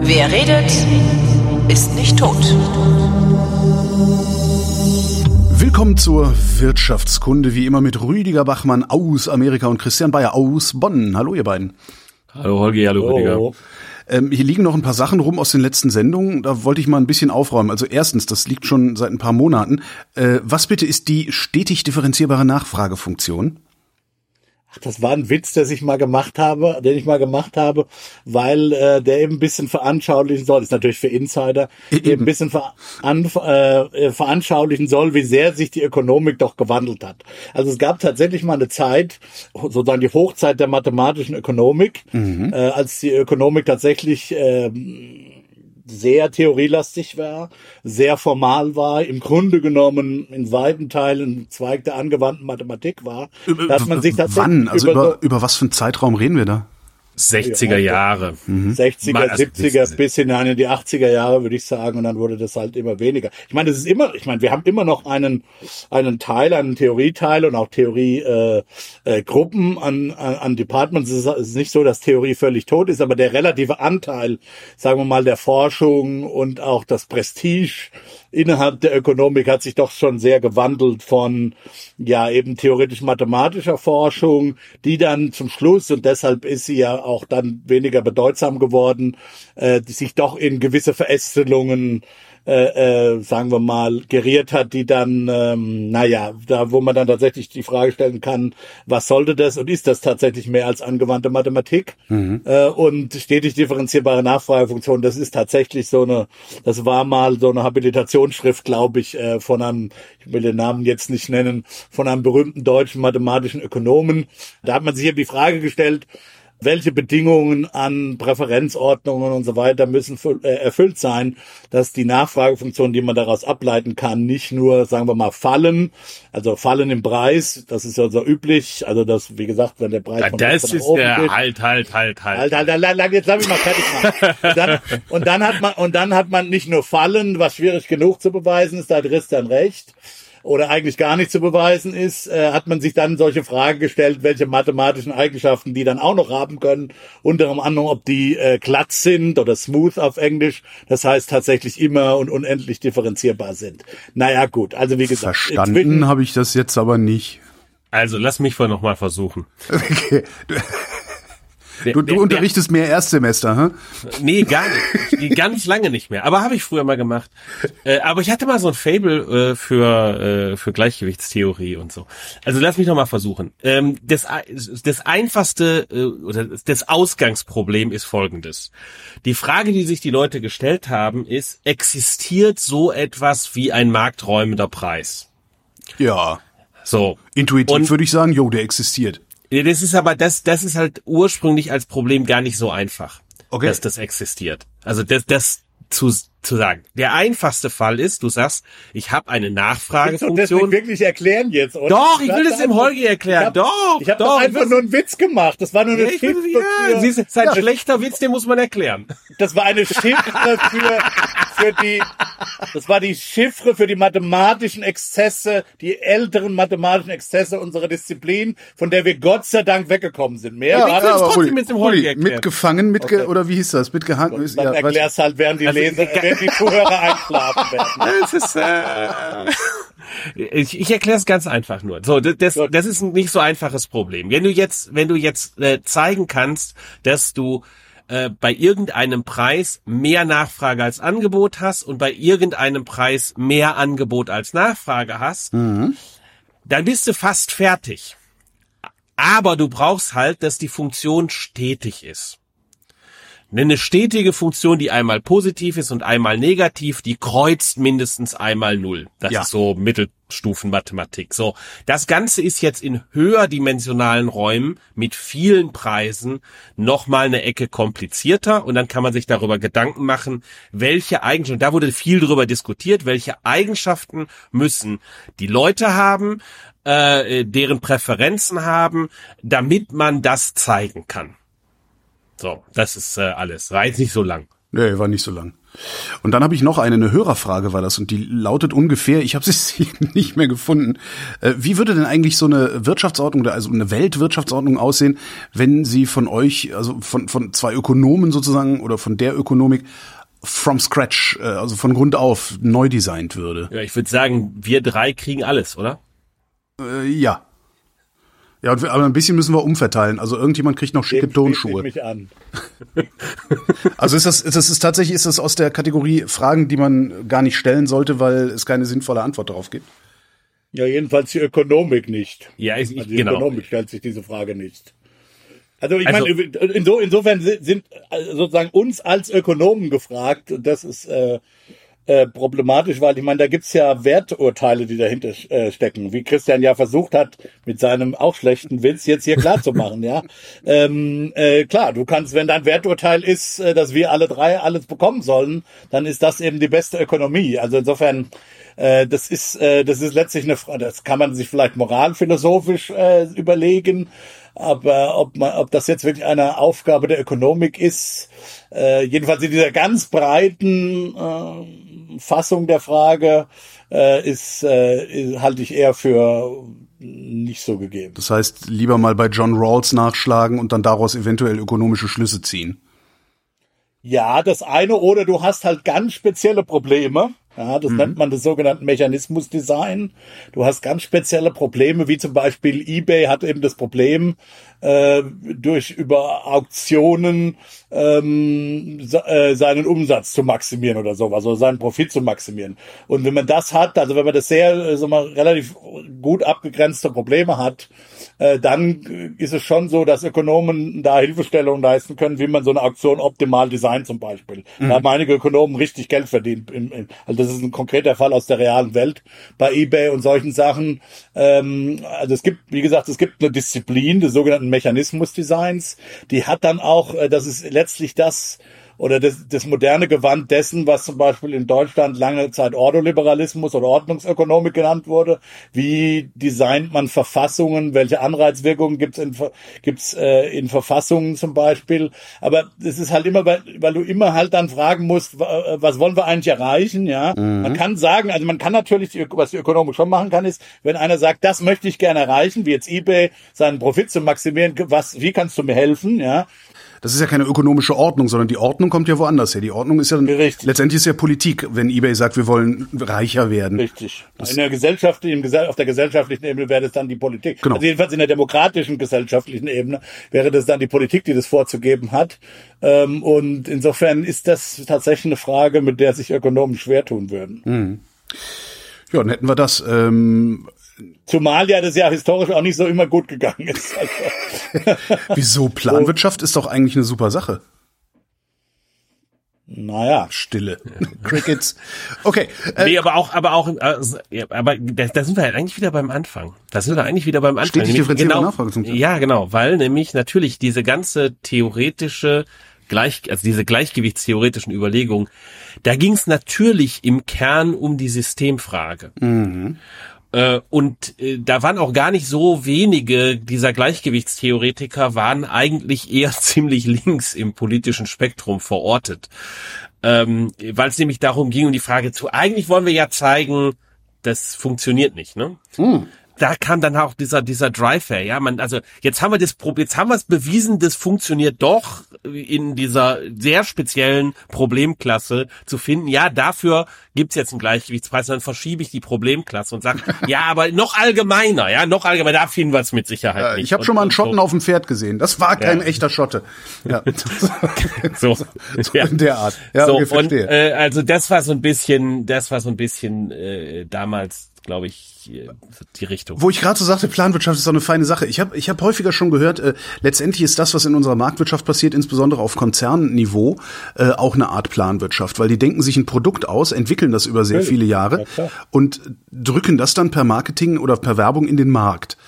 Wer redet, ist nicht tot. Willkommen zur Wirtschaftskunde, wie immer mit Rüdiger Bachmann aus Amerika und Christian Bayer aus Bonn. Hallo ihr beiden. Hallo Holger, hallo Rüdiger. Ähm, hier liegen noch ein paar Sachen rum aus den letzten Sendungen. Da wollte ich mal ein bisschen aufräumen. Also erstens, das liegt schon seit ein paar Monaten. Äh, was bitte ist die stetig differenzierbare Nachfragefunktion? Das war ein Witz, der ich mal gemacht habe, den ich mal gemacht habe, weil äh, der eben ein bisschen veranschaulichen soll. Ist natürlich für Insider, eben ein bisschen veran, äh, veranschaulichen soll, wie sehr sich die Ökonomik doch gewandelt hat. Also es gab tatsächlich mal eine Zeit, sozusagen die Hochzeit der mathematischen Ökonomik, mhm. äh, als die Ökonomik tatsächlich äh, sehr theorielastig war, sehr formal war, im Grunde genommen in weiten Teilen Zweig der angewandten Mathematik war, dass man sich tatsächlich Wann? Also über, über, über was für einen Zeitraum reden wir da? 60er Jahre. 60er, mhm. 70er also bis hinein in die 80er Jahre, würde ich sagen. Und dann wurde das halt immer weniger. Ich meine, das ist immer, ich meine, wir haben immer noch einen, einen Teil, einen Theorieteil und auch Theoriegruppen äh, äh, Gruppen an, an, an Departments. Es ist, es ist nicht so, dass Theorie völlig tot ist, aber der relative Anteil, sagen wir mal, der Forschung und auch das Prestige innerhalb der Ökonomik hat sich doch schon sehr gewandelt von, ja, eben theoretisch-mathematischer Forschung, die dann zum Schluss, und deshalb ist sie ja auch dann weniger bedeutsam geworden, äh, die sich doch in gewisse Verästelungen äh, äh, sagen wir mal, geriert hat, die dann, ähm, naja, da wo man dann tatsächlich die Frage stellen kann, was sollte das und ist das tatsächlich mehr als angewandte Mathematik? Mhm. Äh, und stetig differenzierbare Nachfragefunktion, das ist tatsächlich so eine, das war mal so eine Habilitationsschrift, glaube ich, äh, von einem, ich will den Namen jetzt nicht nennen, von einem berühmten deutschen mathematischen Ökonomen. Da hat man sich eben die Frage gestellt, welche Bedingungen an Präferenzordnungen und so weiter müssen äh, erfüllt sein, dass die Nachfragefunktion, die man daraus ableiten kann, nicht nur, sagen wir mal, fallen, also fallen im Preis, das ist ja so üblich, also das, wie gesagt, wenn der Preis ja, von Das ist der, geht, halt, halt, halt, halt. Halt, halt, halt, halt, jetzt lass mich mal fertig machen. und, dann, und dann hat man, und dann hat man nicht nur fallen, was schwierig genug zu beweisen ist, da hat Christian recht, oder eigentlich gar nicht zu beweisen ist, äh, hat man sich dann solche Fragen gestellt, welche mathematischen Eigenschaften die dann auch noch haben können. Unter anderem, ob die äh, glatt sind oder smooth auf Englisch. Das heißt tatsächlich immer und unendlich differenzierbar sind. Naja, gut. Also wie gesagt. Verstanden habe ich das jetzt aber nicht. Also lass mich vorher nochmal versuchen. Okay. Du, du unterrichtest mehr Erstsemester, hä? Nee, gar nicht. Ganz lange nicht mehr. Aber habe ich früher mal gemacht. Äh, aber ich hatte mal so ein Fable äh, für, äh, für Gleichgewichtstheorie und so. Also lass mich noch mal versuchen. Ähm, das, das einfachste äh, oder das Ausgangsproblem ist folgendes. Die Frage, die sich die Leute gestellt haben, ist, existiert so etwas wie ein markträumender Preis? Ja. So. Intuitiv würde ich sagen, jo, der existiert. Das ist aber, das, das ist halt ursprünglich als Problem gar nicht so einfach, okay. dass das existiert. Also das, das zu, zu sagen. Der einfachste Fall ist, du sagst, ich habe eine Nachfragefunktion. Willst du das wirklich erklären jetzt, oder? Doch, ich will das dem Holgi erklären. Ich hab, doch, ich habe doch, einfach nur einen Witz gemacht. Das war nur eine ja, Chiffre ja, für, ist ein ja. schlechter Witz, den muss man erklären. Das war eine Chiffre für, für die, das war die Chiffre für die mathematischen Exzesse, die älteren mathematischen Exzesse unserer Disziplin, von der wir Gott sei Dank weggekommen sind. Mehr ja, ja, aber Uli, mit dem Uli, mitgefangen, mitge, okay. oder wie hieß das? Mitgehangen ist, dann ja, erklärst halt, während die also, Leser, während die Zuhörer einschlafen werden. Das ist, äh, ich, ich erkläre es ganz einfach nur. So, das, das ist ein nicht so einfaches Problem. Wenn du jetzt, wenn du jetzt äh, zeigen kannst, dass du äh, bei irgendeinem Preis mehr Nachfrage als Angebot hast und bei irgendeinem Preis mehr Angebot als Nachfrage hast, mhm. dann bist du fast fertig. Aber du brauchst halt, dass die Funktion stetig ist. Eine stetige Funktion, die einmal positiv ist und einmal negativ, die kreuzt mindestens einmal null. Das ja. ist so Mittelstufenmathematik. So. Das Ganze ist jetzt in höherdimensionalen Räumen mit vielen Preisen nochmal eine Ecke komplizierter und dann kann man sich darüber Gedanken machen, welche Eigenschaften, da wurde viel drüber diskutiert, welche Eigenschaften müssen die Leute haben, äh, deren Präferenzen haben, damit man das zeigen kann. So, das ist äh, alles. War jetzt nicht so lang. Nee, war nicht so lang. Und dann habe ich noch eine, eine Hörerfrage war das und die lautet ungefähr, ich habe sie nicht mehr gefunden. Äh, wie würde denn eigentlich so eine Wirtschaftsordnung, also eine Weltwirtschaftsordnung aussehen, wenn sie von euch, also von, von zwei Ökonomen sozusagen oder von der Ökonomik from scratch, äh, also von Grund auf neu designt würde? Ja, ich würde sagen, wir drei kriegen alles, oder? Äh, ja. Ja, aber ein bisschen müssen wir umverteilen. Also irgendjemand kriegt noch schicke Tonschuhe. mich an. also ist das, ist das ist tatsächlich ist das aus der Kategorie Fragen, die man gar nicht stellen sollte, weil es keine sinnvolle Antwort darauf gibt? Ja, jedenfalls die Ökonomik nicht. Ja, ich, also die genau. Ökonomik stellt sich diese Frage nicht. Also ich also, meine, inso, insofern sind sozusagen uns als Ökonomen gefragt, und das ist äh, äh, problematisch, weil ich meine, da gibt's ja Werturteile, die dahinter äh, stecken, wie Christian ja versucht hat, mit seinem auch schlechten Witz jetzt hier klar zu machen, ja. Ähm, äh, klar, du kannst, wenn dein Werturteil ist, äh, dass wir alle drei alles bekommen sollen, dann ist das eben die beste Ökonomie. Also insofern, äh, das ist, äh, das ist letztlich eine Frage, das kann man sich vielleicht moralphilosophisch äh, überlegen, aber ob man, ob das jetzt wirklich eine Aufgabe der Ökonomik ist, äh, jedenfalls in dieser ganz breiten äh, Fassung der Frage äh, ist, äh, halte ich eher für nicht so gegeben. Das heißt, lieber mal bei John Rawls nachschlagen und dann daraus eventuell ökonomische Schlüsse ziehen. Ja, das eine oder du hast halt ganz spezielle Probleme. Ja, das mhm. nennt man das sogenannte Mechanismusdesign. Du hast ganz spezielle Probleme, wie zum Beispiel eBay hat eben das Problem, äh, durch über Auktionen ähm, äh, seinen Umsatz zu maximieren oder sowas, also seinen Profit zu maximieren. Und wenn man das hat, also wenn man das sehr, äh, so mal relativ gut abgegrenzte Probleme hat, äh, dann ist es schon so, dass Ökonomen da Hilfestellung leisten können, wie man so eine Auktion optimal designt zum Beispiel. Mhm. Da haben einige Ökonomen richtig Geld verdient. Also das ist ein konkreter Fall aus der realen Welt bei eBay und solchen Sachen. Ähm, also es gibt, wie gesagt, es gibt eine Disziplin des sogenannten Mechanismusdesigns. Die hat dann auch, äh, das ist letztlich das, oder das, das moderne Gewand dessen, was zum Beispiel in Deutschland lange Zeit Ordoliberalismus oder Ordnungsökonomik genannt wurde. Wie designt man Verfassungen? Welche Anreizwirkungen gibt's in, gibt's, äh, in Verfassungen zum Beispiel? Aber es ist halt immer, weil, weil du immer halt dann fragen musst, was wollen wir eigentlich erreichen? Ja, mhm. man kann sagen, also man kann natürlich, was die Ökonomik schon machen kann, ist, wenn einer sagt, das möchte ich gerne erreichen, wie jetzt eBay, seinen Profit zu maximieren, was, wie kannst du mir helfen? Ja, das ist ja keine ökonomische Ordnung, sondern die Ordnung kommt ja woanders her. Die Ordnung ist ja Richtig. letztendlich ist ja Politik, wenn eBay sagt, wir wollen reicher werden. Richtig. Das in der Gesellschaft, auf der gesellschaftlichen Ebene wäre das dann die Politik. Genau. Also jedenfalls in der demokratischen gesellschaftlichen Ebene wäre das dann die Politik, die das vorzugeben hat. Ähm, und insofern ist das tatsächlich eine Frage, mit der sich Ökonomen schwer tun würden. Mhm. Ja, dann hätten wir das. Ähm, Zumal ja das ja historisch auch nicht so immer gut gegangen ist. Also. Wieso? Planwirtschaft ist doch eigentlich eine super Sache. Naja. Stille. Crickets. Okay. Äh, nee, aber auch, aber auch, äh, aber da, da sind wir halt eigentlich wieder beim Anfang. Da sind wir eigentlich wieder beim Anfang. Stetig differenzierte genau, Nachfrage zum Ja, genau, weil nämlich natürlich diese ganze theoretische Gleich, also diese gleichgewichtstheoretischen Überlegungen, da ging es natürlich im Kern um die Systemfrage. Mhm. Äh, und äh, da waren auch gar nicht so wenige dieser Gleichgewichtstheoretiker, waren eigentlich eher ziemlich links im politischen Spektrum verortet. Ähm, Weil es nämlich darum ging, um die Frage zu, eigentlich wollen wir ja zeigen, das funktioniert nicht, ne? Hm da kam dann auch dieser dieser Drive her. Ja, man also jetzt haben wir das jetzt haben wir es bewiesen, das funktioniert doch in dieser sehr speziellen Problemklasse zu finden. Ja, dafür gibt's jetzt einen Gleichgewichtspreis, dann verschiebe ich die Problemklasse und sage, ja, aber noch allgemeiner, ja, noch allgemeiner, da finden wir es mit Sicherheit nicht. Ich habe schon mal einen Schotten so. auf dem Pferd gesehen. Das war kein ja. echter Schotte. Ja. so, so, ja. in der Art. Ja, so. Und, äh, also das war so ein bisschen, das war so ein bisschen äh, damals glaube ich, die Richtung. Wo ich gerade so sagte, Planwirtschaft ist doch eine feine Sache. Ich habe ich hab häufiger schon gehört, äh, letztendlich ist das, was in unserer Marktwirtschaft passiert, insbesondere auf Konzernniveau, äh, auch eine Art Planwirtschaft, weil die denken sich ein Produkt aus, entwickeln das über sehr viele Jahre ja, und drücken das dann per Marketing oder per Werbung in den Markt.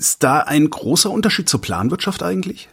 Ist da ein großer Unterschied zur Planwirtschaft eigentlich?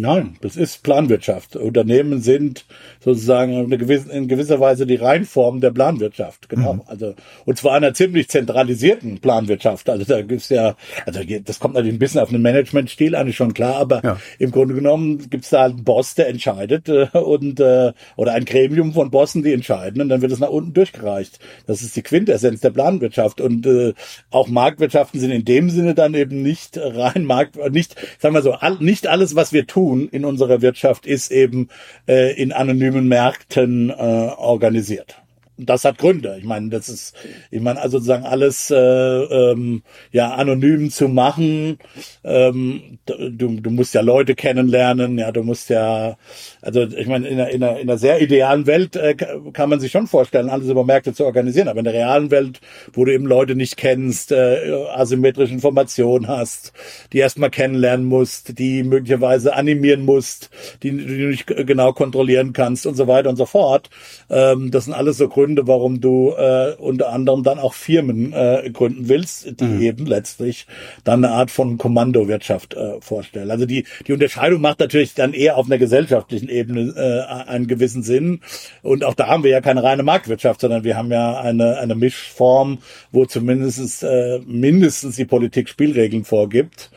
Nein, das ist Planwirtschaft. Unternehmen sind sozusagen eine gewisse, in gewisser Weise die Reinform der Planwirtschaft. Genau. Mhm. Also, und zwar einer ziemlich zentralisierten Planwirtschaft. Also da gibt's ja, also das kommt natürlich ein bisschen auf den Managementstil eigentlich schon klar, aber ja. im Grunde genommen gibt's da einen Boss, der entscheidet äh, und äh, oder ein Gremium von Bossen, die entscheiden und dann wird es nach unten durchgereicht. Das ist die Quintessenz der Planwirtschaft. Und äh, auch Marktwirtschaften sind in dem Sinne dann eben nicht rein Markt, nicht, sagen wir so, all, nicht alles, was wir tun, tun in unserer Wirtschaft, ist eben äh, in anonymen Märkten äh, organisiert das hat Gründe. Ich meine, das ist, ich meine, also sozusagen alles äh, ähm, ja anonym zu machen. Ähm, du, du musst ja Leute kennenlernen, ja, du musst ja, also ich meine, in einer, in einer, in einer sehr idealen Welt äh, kann man sich schon vorstellen, alles über Märkte zu organisieren. Aber in der realen Welt, wo du eben Leute nicht kennst, äh, asymmetrische Informationen hast, die erstmal kennenlernen musst, die möglicherweise animieren musst, die, die du nicht genau kontrollieren kannst und so weiter und so fort. Ähm, das sind alles so Gründe, Gründe, warum du äh, unter anderem dann auch Firmen äh, gründen willst, die mhm. eben letztlich dann eine Art von Kommandowirtschaft äh, vorstellen. Also die, die Unterscheidung macht natürlich dann eher auf einer gesellschaftlichen Ebene äh, einen gewissen Sinn. Und auch da haben wir ja keine reine Marktwirtschaft, sondern wir haben ja eine, eine Mischform, wo zumindest äh, mindestens die Politik Spielregeln vorgibt.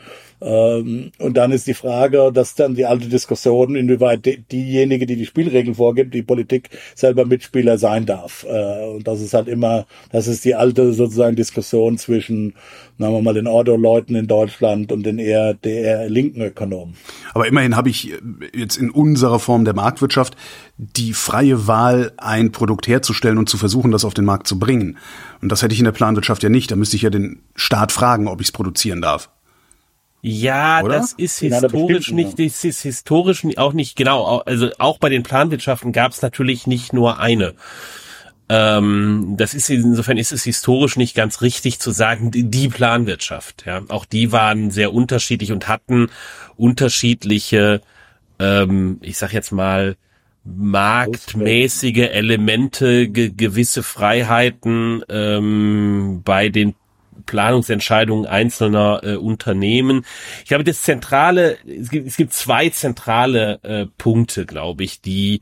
Ähm, und dann ist die Frage, dass dann die alte Diskussion, inwieweit die, diejenige, die die Spielregeln vorgibt, die Politik selber Mitspieler sein darf. Äh, und das ist halt immer, das ist die alte sozusagen Diskussion zwischen, sagen wir mal, den Ordo-Leuten in Deutschland und den eher, der eher linken Ökonomen. Aber immerhin habe ich jetzt in unserer Form der Marktwirtschaft die freie Wahl, ein Produkt herzustellen und zu versuchen, das auf den Markt zu bringen. Und das hätte ich in der Planwirtschaft ja nicht. Da müsste ich ja den Staat fragen, ob ich es produzieren darf. Ja, Oder? das ist historisch nicht, das ist historisch auch nicht genau. Also auch bei den Planwirtschaften gab es natürlich nicht nur eine. Ähm, das ist insofern ist es historisch nicht ganz richtig zu sagen die Planwirtschaft. Ja, auch die waren sehr unterschiedlich und hatten unterschiedliche, ähm, ich sag jetzt mal marktmäßige Elemente, ge gewisse Freiheiten ähm, bei den Planungsentscheidungen einzelner äh, Unternehmen. Ich glaube, das zentrale, es gibt, es gibt zwei zentrale äh, Punkte, glaube ich, die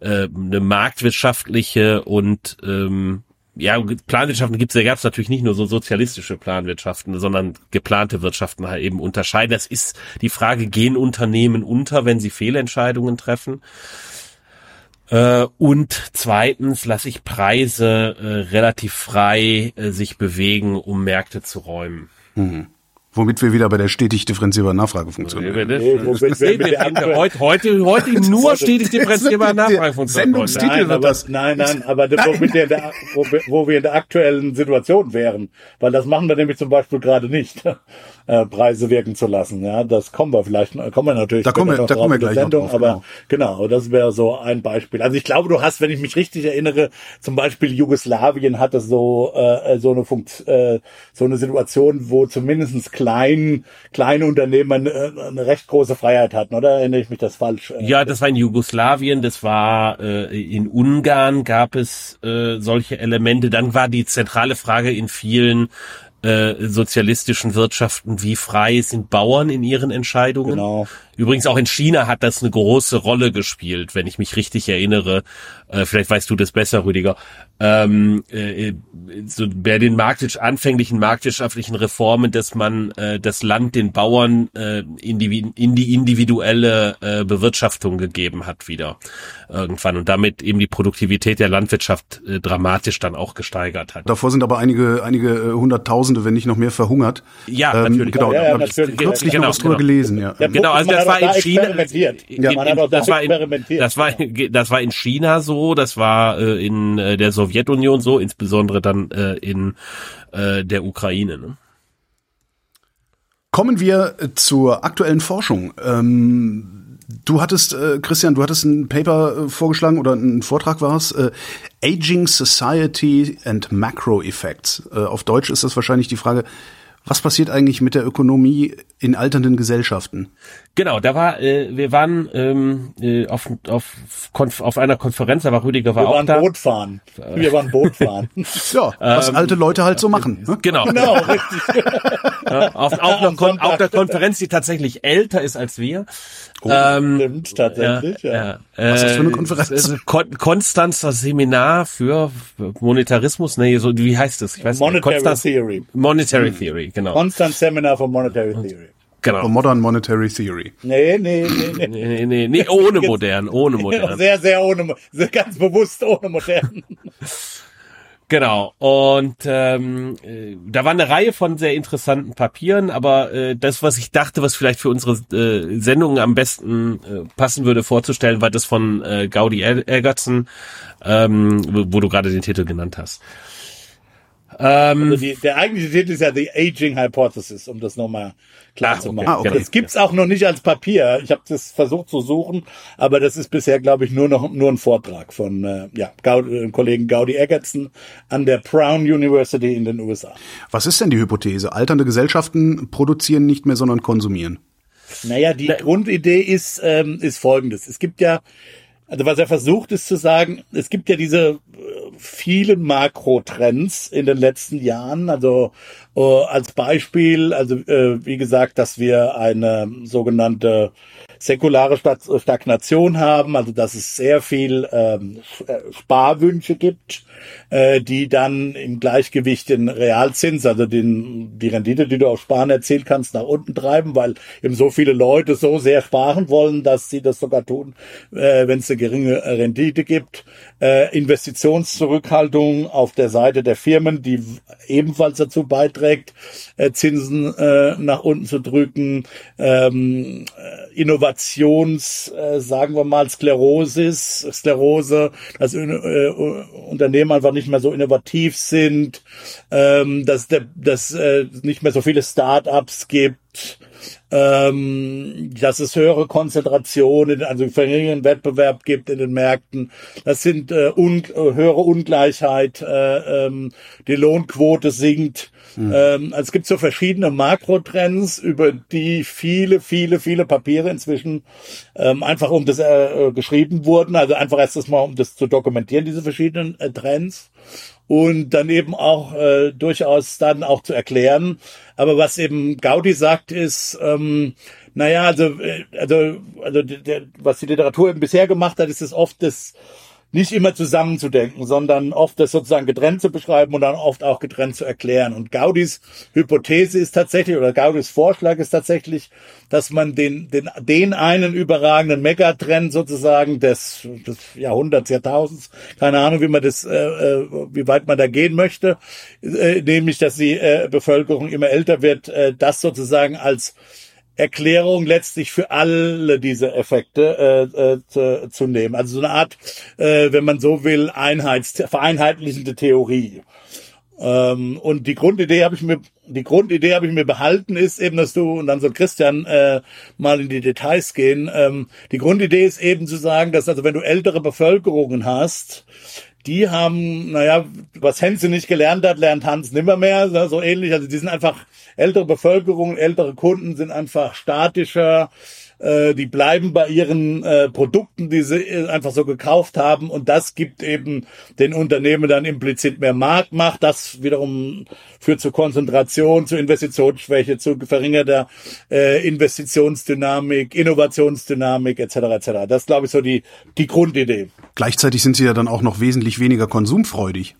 äh, eine marktwirtschaftliche und ähm, ja, Planwirtschaften gibt's, da gab es natürlich nicht nur so sozialistische Planwirtschaften, sondern geplante Wirtschaften halt eben unterscheiden. Das ist die Frage, gehen Unternehmen unter, wenn sie Fehlentscheidungen treffen? Äh, und zweitens lasse ich Preise äh, relativ frei äh, sich bewegen, um Märkte zu räumen. Mhm. Womit wir wieder bei der stetig differenzierbaren Nachfragefunktion nee, nee, heute, heute, heute nur stetig differenzierbare Nachfragefunktion. Sendungstitel wird das. Nein, nein, aber nein. Womit wir der, wo, wo wir in der aktuellen Situation wären. Weil das machen wir nämlich zum Beispiel gerade nicht. Äh, Preise wirken zu lassen. Ja, das kommen wir vielleicht, kommen wir natürlich. Da kommen wir, da kommen wir gleich Sendung, drauf, aber genau. genau, das wäre so ein Beispiel. Also ich glaube, du hast, wenn ich mich richtig erinnere, zum Beispiel Jugoslawien hatte so äh, so eine Funkt, äh, so eine Situation, wo zumindestens klein kleine Unternehmen eine, eine recht große Freiheit hatten, oder erinnere ich mich das falsch? Ja, das war in Jugoslawien, das war äh, in Ungarn gab es äh, solche Elemente. Dann war die zentrale Frage in vielen äh, sozialistischen Wirtschaften, wie frei sind Bauern in ihren Entscheidungen. Genau. Übrigens auch in China hat das eine große Rolle gespielt, wenn ich mich richtig erinnere. Äh, vielleicht weißt du das besser, Rüdiger. Ähm, äh, so bei den marktisch, anfänglichen marktwirtschaftlichen Reformen, dass man äh, das Land den Bauern äh, in, die, in die individuelle äh, Bewirtschaftung gegeben hat wieder irgendwann und damit eben die Produktivität der Landwirtschaft äh, dramatisch dann auch gesteigert hat. Davor sind aber einige einige äh, hunderttausende, wenn nicht noch mehr verhungert. Ja, ähm, natürlich. Genau, ja, ja, natürlich. kürzlich genau, noch was drüber genau. gelesen. Ja. Genau, also das war in China. Ja, man hat auch das war in, das war das war in China so, das war äh, in äh, der Sowjetunion so, insbesondere dann äh, in äh, der Ukraine. Ne? Kommen wir zur aktuellen Forschung. Ähm, Du hattest, äh, Christian, du hattest ein Paper äh, vorgeschlagen oder ein Vortrag war es, äh, Aging Society and Macro Effects. Äh, auf Deutsch ist das wahrscheinlich die Frage, Was passiert eigentlich mit der Ökonomie in alternden Gesellschaften? Genau, da war, äh, wir waren ähm, äh, auf, auf, Konf auf einer Konferenz, da war Rüdiger war wir auch waren da. Boot fahren. Wir waren Boot fahren. Ja, was alte Leute halt so machen. Ne? Genau. genau, richtig. Ja, auf, auf, einer Kon auf der Konferenz, die tatsächlich älter ist als wir. ähm, Stimmt, tatsächlich. Ja, ja, Was ist das für eine äh, Konferenz? Kon Konstanzer Seminar für Monetarismus, nee, so wie heißt es? Ich weiß nicht. Monetary Konstanz- Theory. Monetary Theory, genau. Constant Seminar for Monetary Theory. Genau. Modern Monetary Theory. Nee, nee, nee, nee. Nee, nee, nee, nee, ohne modern, ohne modern. Sehr, sehr ohne, sehr ganz bewusst ohne modern. Genau. Und ähm, äh, da war eine Reihe von sehr interessanten Papieren, aber äh, das, was ich dachte, was vielleicht für unsere äh, Sendung am besten äh, passen würde, vorzustellen, war das von äh, Gaudi Elgertsen, ähm, wo, wo du gerade den Titel genannt hast. Ähm, Also die, der eigentliche Titel ist ja The Aging Hypothesis, um das nochmal klar Ah, zu machen. Ah, okay. Das gibt's auch noch nicht als Papier. Ich habe das versucht zu suchen, aber das ist bisher, glaube ich, nur noch nur ein Vortrag von äh, ja, Gaudi, äh, Kollegen Gaudi Eggertson an der Brown University in den USA. Was ist denn die Hypothese? Alternde Gesellschaften produzieren nicht mehr, sondern konsumieren. Naja, die Grundidee ist, ähm, ist folgendes. Es gibt ja, also was er versucht ist zu sagen, es gibt ja diese äh, vielen Makrotrends in den letzten Jahren. Also äh, als Beispiel, also äh, wie gesagt, dass wir eine sogenannte säkulare Stagnation haben, also dass es sehr viel ähm, Sparwünsche gibt, äh, die dann im Gleichgewicht den Realzins, also den, die Rendite, die du auf Sparen erzielt kannst, nach unten treiben, weil eben so viele Leute so sehr sparen wollen, dass sie das sogar tun, äh, wenn es eine geringe Rendite gibt. Äh, Investitionszurückhaltung auf der Seite der Firmen, die ebenfalls dazu beiträgt, äh, Zinsen äh, nach unten zu drücken. Ähm, äh, Innovations, äh, sagen wir mal, Sklerosis, Sklerose, dass äh, Unternehmen einfach nicht mehr so innovativ sind, ähm, dass, der, dass äh, nicht mehr so viele Start-ups gibt, ähm, dass es höhere Konzentrationen, also geringeren Wettbewerb gibt in den Märkten. Das sind äh, un äh, höhere Ungleichheit, äh, ähm, die Lohnquote sinkt. Ähm, also es gibt so verschiedene Makrotrends, über die viele, viele, viele Papiere inzwischen ähm, einfach um das äh, äh, geschrieben wurden. Also einfach erst mal, um das zu dokumentieren, diese verschiedenen äh, Trends und dann eben auch äh, durchaus dann auch zu erklären. Aber was eben Gaudi sagt, ist, ähm, naja, also, äh, also, also der, was die Literatur eben bisher gemacht hat, ist es oft das nicht immer zusammenzudenken, sondern oft das sozusagen getrennt zu beschreiben und dann oft auch getrennt zu erklären. Und Gaudis Hypothese ist tatsächlich, oder Gaudis Vorschlag ist tatsächlich, dass man den, den, den einen überragenden Megatrend sozusagen des, des Jahrhunderts, Jahrtausends, keine Ahnung, wie man das, äh, äh, wie weit man da gehen möchte, äh, nämlich, dass die äh, Bevölkerung immer älter wird, äh, das sozusagen als Erklärung letztlich für alle diese Effekte äh, äh, zu, zu nehmen. Also so eine Art, äh, wenn man so will, Einheits vereinheitlichende Theorie. Ähm, und die Grundidee habe ich mir, die Grundidee habe ich mir behalten, ist eben, dass du, und dann soll Christian äh, mal in die Details gehen. Ähm, die Grundidee ist eben zu sagen, dass also wenn du ältere Bevölkerungen hast, die haben, naja, was Henze nicht gelernt hat, lernt Hans nimmermehr, ne, so ähnlich. Also die sind einfach ältere Bevölkerung, ältere Kunden sind einfach statischer, äh, die bleiben bei ihren äh, Produkten, die sie äh, einfach so gekauft haben und das gibt eben den Unternehmen dann implizit mehr Marktmacht. Das wiederum führt zu Konzentration, zu Investitionsschwäche, zu verringerter äh, Investitionsdynamik, Innovationsdynamik etc. etc. Das ist, glaube ich, so die, die Grundidee. Gleichzeitig sind sie ja dann auch noch wesentlich weniger konsumfreudig.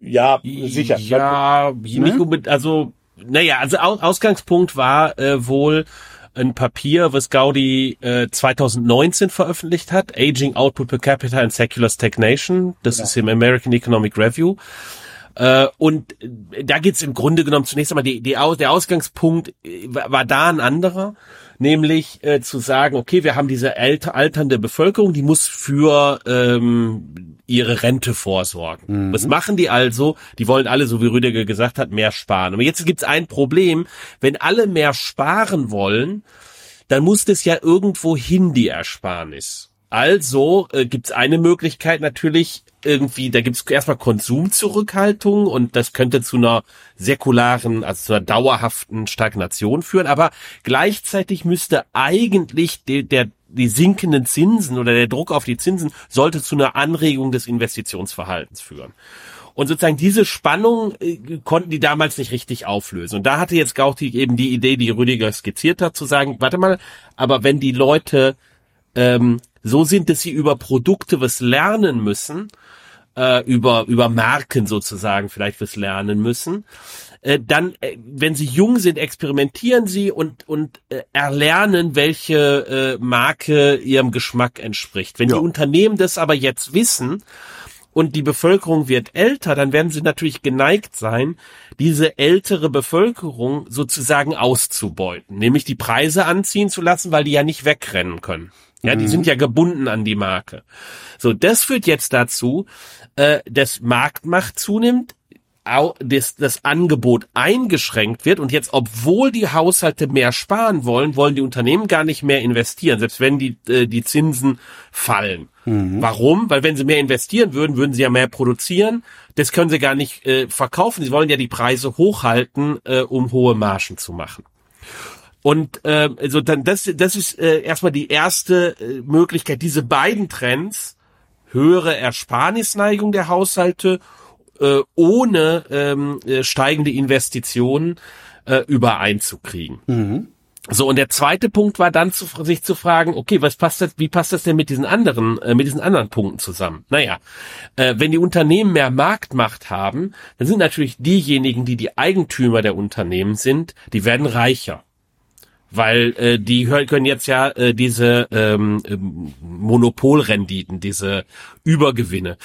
Ja, sicher. Ja, nicht unbedingt, also, naja, also Au- Ausgangspunkt war äh, wohl ein Papier, was Gaudi äh, 2019 veröffentlicht hat, Aging Output per Capita and Secular Stagnation. Das ist im American Economic Review. Äh, und äh, da geht's im Grunde genommen zunächst einmal, die, die, der Ausgangspunkt äh, war, war da ein anderer, nämlich äh, zu sagen, okay, wir haben diese alter, alternde Bevölkerung, die muss für ähm, ihre Rente vorsorgen. Was machen die also? Die wollen alle, so wie Rüdiger gesagt hat, mehr sparen. Aber jetzt gibt's ein Problem, wenn alle mehr sparen wollen, dann muss das ja irgendwo hin, die Ersparnis. Also äh, gibt es eine Möglichkeit natürlich irgendwie, da gibt es erstmal Konsumzurückhaltung und das könnte zu einer säkularen, also zu einer dauerhaften Stagnation führen, aber gleichzeitig müsste eigentlich de, der die sinkenden Zinsen oder der Druck auf die Zinsen sollte zu einer Anregung des Investitionsverhaltens führen. Und sozusagen diese Spannung äh, konnten die damals nicht richtig auflösen. Und da hatte jetzt Gauti eben die Idee, die Rüdiger skizziert hat, zu sagen, warte mal, aber wenn die Leute ähm, so sind, dass sie über Produkte was lernen müssen, äh, über, über Marken sozusagen vielleicht was lernen müssen, äh, dann, äh, wenn sie jung sind, experimentieren sie und, und äh, erlernen, welche äh, Marke ihrem Geschmack entspricht. Wenn ja. die Unternehmen das aber jetzt wissen, und die Bevölkerung wird älter, dann werden sie natürlich geneigt sein, diese ältere Bevölkerung sozusagen auszubeuten, nämlich die Preise anziehen zu lassen, weil die ja nicht wegrennen können. Ja, die mhm. sind ja gebunden an die Marke. So, das führt jetzt dazu, äh, dass Marktmacht zunimmt, das, das Angebot eingeschränkt wird und jetzt, obwohl die Haushalte mehr sparen wollen, wollen die Unternehmen gar nicht mehr investieren, selbst wenn die, äh, die Zinsen fallen. Mhm. Warum? Weil wenn sie mehr investieren würden, würden sie ja mehr produzieren. Das können sie gar nicht äh, verkaufen. Sie wollen ja die Preise hochhalten, äh, um hohe Margen zu machen. Und äh, also dann das, das ist äh, erstmal die erste äh, Möglichkeit, diese beiden Trends, höhere Ersparnisneigung der Haushalte äh, ohne ähm, äh, steigende Investitionen äh, übereinzukriegen. Mhm. So, und der zweite Punkt war dann zu, sich zu fragen, okay, was passt das, wie passt das denn mit diesen anderen, äh, mit diesen anderen Punkten zusammen? Naja, äh, wenn die Unternehmen mehr Marktmacht haben, dann sind natürlich diejenigen, die die Eigentümer der Unternehmen sind, die werden reicher. Weil äh, die können jetzt ja äh, diese ähm, ähm Monopolrenditen, diese Übergewinne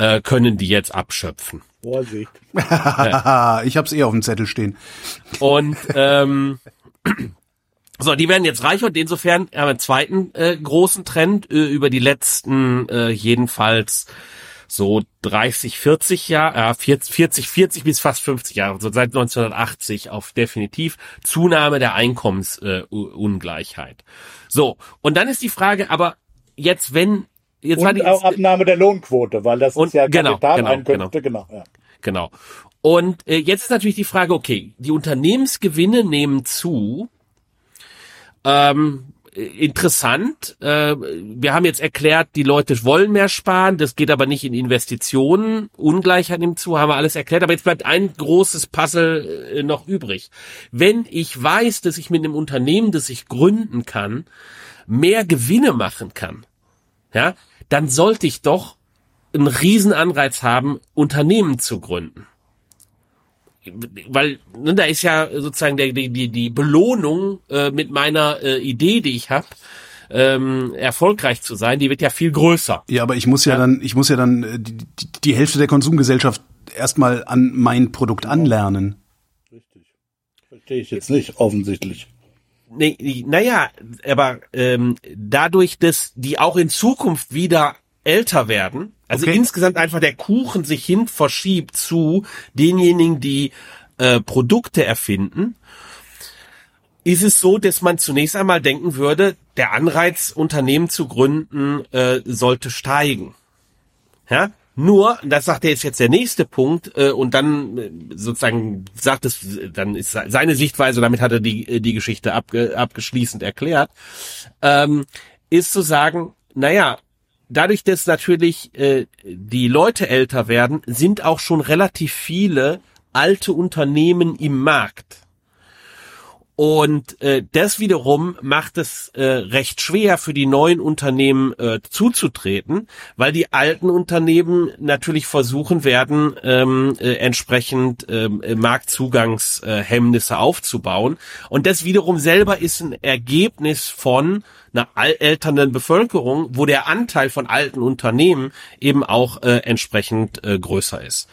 äh, können die jetzt abschöpfen. Vorsicht. ich hab's eh auf dem Zettel stehen. Und ähm, so, die werden jetzt reicher und insofern haben wir einen zweiten äh, großen Trend äh, über die letzten äh, jedenfalls so 30, 40 Jahre, äh, 40, 40 bis fast 50 Jahre, so seit 1980 auf definitiv Zunahme der Einkommensungleichheit. Äh, so, und dann ist die Frage, aber jetzt wenn Jetzt und die, auch Abnahme der Lohnquote, weil das und, ist ja genau, Kapitaleinkünfte, genau, genau, genau, ja. genau. Und äh, jetzt ist natürlich die Frage, okay, die Unternehmensgewinne nehmen zu. Ähm, interessant. Äh, wir haben jetzt erklärt, die Leute wollen mehr sparen, das geht aber nicht in Investitionen. Ungleichheit nimmt zu, haben wir alles erklärt. Aber jetzt bleibt ein großes Puzzle äh, noch übrig. Wenn ich weiß, dass ich mit einem Unternehmen, das ich gründen kann, mehr Gewinne machen kann, ja, dann sollte ich doch einen Riesenanreiz haben, Unternehmen zu gründen. Weil ne, da ist ja sozusagen der, die, die, die Belohnung äh, mit meiner äh, Idee, die ich habe, ähm, erfolgreich zu sein, die wird ja viel größer. Ja, aber ich muss ja, ja dann, ich muss ja dann äh, die, die, die Hälfte der Konsumgesellschaft erstmal an mein Produkt anlernen. Richtig. Verstehe ich jetzt nicht, offensichtlich nee, naja, aber ähm, dadurch, dass die auch in Zukunft wieder älter werden, also okay. insgesamt einfach der Kuchen sich hin verschiebt zu denjenigen, die äh, Produkte erfinden, ist es so, dass man zunächst einmal denken würde, der Anreiz, Unternehmen zu gründen, äh, sollte steigen. Ja? Nur, das sagt er jetzt jetzt der nächste Punkt, äh, und dann äh, sozusagen sagt es, dann ist seine Sichtweise, damit hat er die, äh, die Geschichte abge, abgeschließend erklärt, ähm, ist zu sagen, naja, dadurch, dass natürlich äh, die Leute älter werden, sind auch schon relativ viele alte Unternehmen im Markt. Und äh, das wiederum macht es äh, recht schwer für die neuen Unternehmen äh, zuzutreten, weil die alten Unternehmen natürlich versuchen werden, ähm, äh, entsprechend ähm, äh, Marktzugangshemmnisse aufzubauen. Und das wiederum selber ist ein Ergebnis von einer älternden Bevölkerung, wo der Anteil von alten Unternehmen eben auch äh, entsprechend äh, größer ist.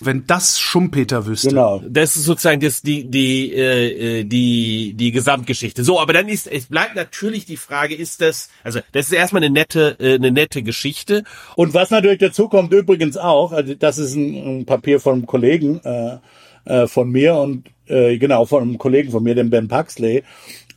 Wenn das Schumpeter wüsste. Genau. Das ist sozusagen das, die, die, äh, die, die Gesamtgeschichte. So, aber dann ist, es bleibt natürlich die Frage, ist das, also das ist erstmal eine nette, äh, eine nette Geschichte. Und was natürlich dazu kommt übrigens auch, also das ist ein, ein Papier von einem Kollegen äh, äh, von mir und äh, genau, von einem Kollegen von mir, dem Ben Paxley,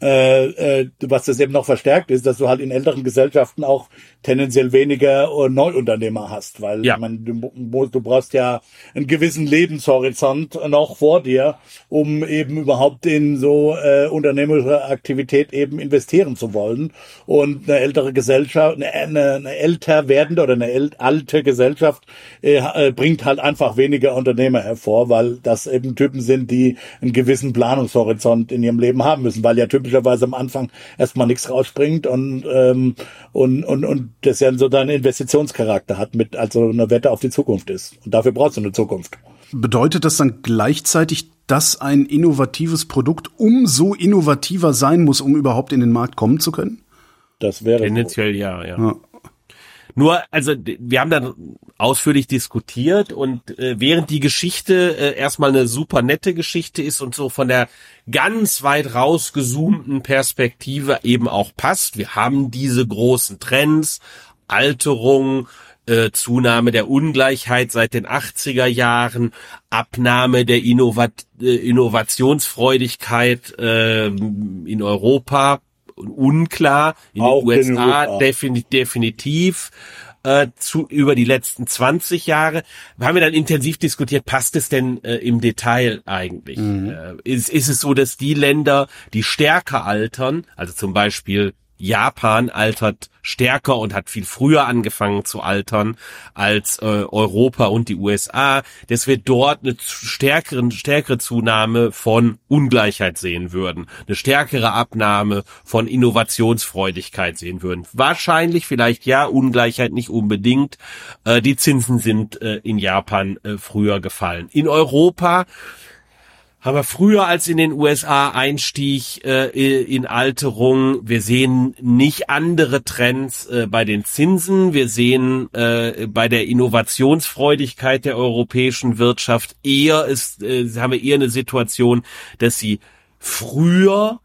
äh, äh, was das eben noch verstärkt ist, dass du halt in älteren Gesellschaften auch tendenziell weniger äh, Neuunternehmer hast, weil Ja. ich meine, du, du brauchst ja einen gewissen Lebenshorizont noch vor dir, um eben überhaupt in so äh, unternehmerische Aktivität eben investieren zu wollen. Und eine ältere Gesellschaft, eine, eine, eine älter werdende oder eine alte Gesellschaft äh, äh, bringt halt einfach weniger Unternehmer hervor, weil das eben Typen sind, die einen gewissen Planungshorizont in ihrem Leben haben müssen, weil ja typischerweise am Anfang erstmal nichts rausspringt und ähm, und und und das ja so deinen Investitionscharakter hat mit also eine Wette auf die Zukunft ist und dafür brauchst du eine Zukunft. Bedeutet das dann gleichzeitig, dass ein innovatives Produkt umso innovativer sein muss, um überhaupt in den Markt kommen zu können? Das wäre so. Tendenziell ja, ja. Ja. Nur, also wir haben dann ausführlich diskutiert und äh, während die Geschichte äh, erstmal eine super nette Geschichte ist und so von der ganz weit rausgezoomten Perspektive eben auch passt, wir haben diese großen Trends, Alterung, äh, Zunahme der Ungleichheit seit den 80er Jahren, Abnahme der Innovat äh, Innovationsfreudigkeit äh, in Europa, unklar, in Auch den in USA USA. defini definitiv äh, zu über die letzten 20 Jahre haben wir dann intensiv diskutiert, passt es denn äh, im Detail eigentlich? Äh, ist, ist es so, dass die Länder, die stärker altern, also zum Beispiel Japan altert stärker und hat viel früher angefangen zu altern als äh, Europa und die USA, dass wir dort eine stärkere, stärkere Zunahme von Ungleichheit sehen würden, eine stärkere Abnahme von Innovationsfreudigkeit sehen würden. Wahrscheinlich, vielleicht ja, Ungleichheit nicht unbedingt. Äh, die Zinsen sind äh, in Japan äh, früher gefallen. In Europa haben wir früher als in den USA Einstieg äh, in Alterung. Wir sehen nicht andere Trends äh, bei den Zinsen. Wir sehen äh, bei der Innovationsfreudigkeit der europäischen Wirtschaft eher ist, äh, haben wir eher eine Situation, dass sie früher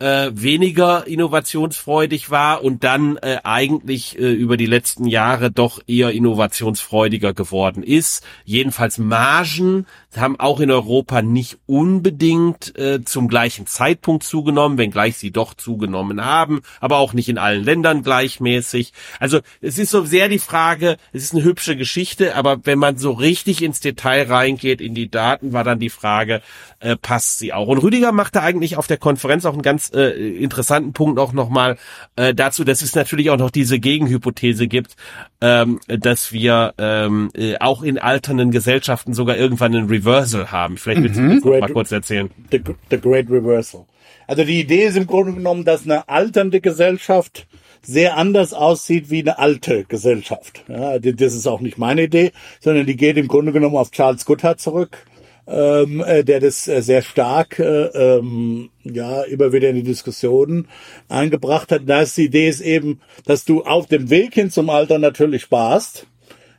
äh, weniger innovationsfreudig war und dann äh, eigentlich äh, über die letzten Jahre doch eher innovationsfreudiger geworden ist. Jedenfalls Margen haben auch in Europa nicht unbedingt äh, zum gleichen Zeitpunkt zugenommen, wenngleich sie doch zugenommen haben, aber auch nicht in allen Ländern gleichmäßig. Also es ist so sehr die Frage, es ist eine hübsche Geschichte, aber wenn man so richtig ins Detail reingeht, in die Daten, war dann die Frage, äh, passt sie auch. Und Rüdiger machte eigentlich auf der Konferenz auch einen ganz äh, interessanten Punkt auch nochmal äh, dazu, dass es natürlich auch noch diese Gegenhypothese gibt, ähm, dass wir ähm, äh, auch in alternden Gesellschaften sogar irgendwann ein Reversal haben. Vielleicht willst du das noch mal kurz erzählen. the, the Great Reversal. Also die Idee ist im Grunde genommen, dass eine alternde Gesellschaft sehr anders aussieht wie eine alte Gesellschaft. Ja, das ist auch nicht meine Idee, sondern die geht im Grunde genommen auf Charles Goodhart zurück, ähm, äh, der das äh, sehr stark äh, ähm, ja immer wieder in die Diskussionen eingebracht hat. Da ist die Idee ist eben, dass du auf dem Weg hin zum Alter natürlich sparst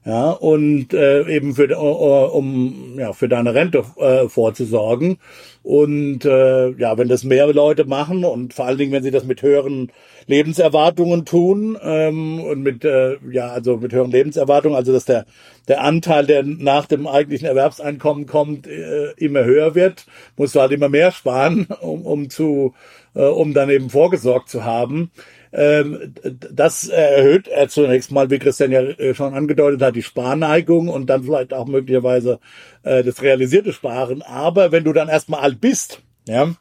ja, und äh, eben für, äh, um ja, für deine Rente äh, vorzusorgen. Und äh, ja, wenn das mehr Leute machen und vor allen Dingen, wenn sie das mit höheren Lebenserwartungen tun ähm, und mit äh, ja, also mit höheren Lebenserwartungen, also dass der der Anteil, der nach dem eigentlichen Erwerbseinkommen kommt, äh, immer höher wird, musst du halt immer mehr sparen, um, um zu äh, um dann eben vorgesorgt zu haben. Ähm, das erhöht er zunächst mal, wie Christian ja äh, schon angedeutet hat, die Sparneigung und dann vielleicht auch möglicherweise äh, das realisierte Sparen. Aber wenn du dann erstmal alt bist, ja,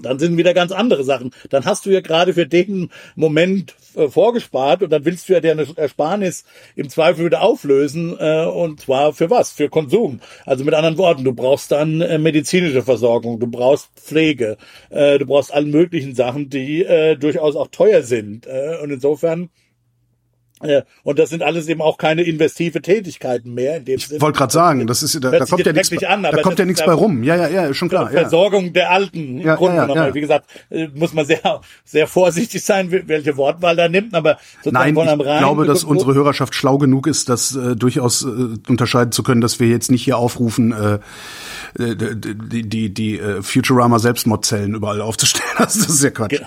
dann sind wieder ganz andere Sachen. Dann hast du ja gerade für den Moment äh, vorgespart und dann willst du ja deine Ersparnis im Zweifel wieder auflösen äh, und zwar für was? Für Konsum. Also mit anderen Worten, du brauchst dann äh, medizinische Versorgung, du brauchst Pflege, äh, du brauchst alle möglichen Sachen, die durchaus auch teuer sind. Und insofern und das sind alles eben auch keine investive Tätigkeiten mehr. In dem Ich wollte gerade sagen, das ist da, da kommt ja nichts an, da kommt ja nichts bei rum. Ja, ja, ja, ist schon klar. Ja. Versorgung der Alten. im Ja, Grunde ja, genommen. Wie gesagt, äh, muss man sehr, sehr vorsichtig sein, wel- welche Wortwahl da nimmt, aber sozusagen Nein, von einem ich glaube, dass unsere Hörerschaft schlau genug ist, das äh, durchaus äh, unterscheiden zu können, dass wir jetzt nicht hier aufrufen, äh, äh, die, die, die äh, Futurama Selbstmordzellen überall aufzustellen. Das ist ja Quatsch. Ge- äh,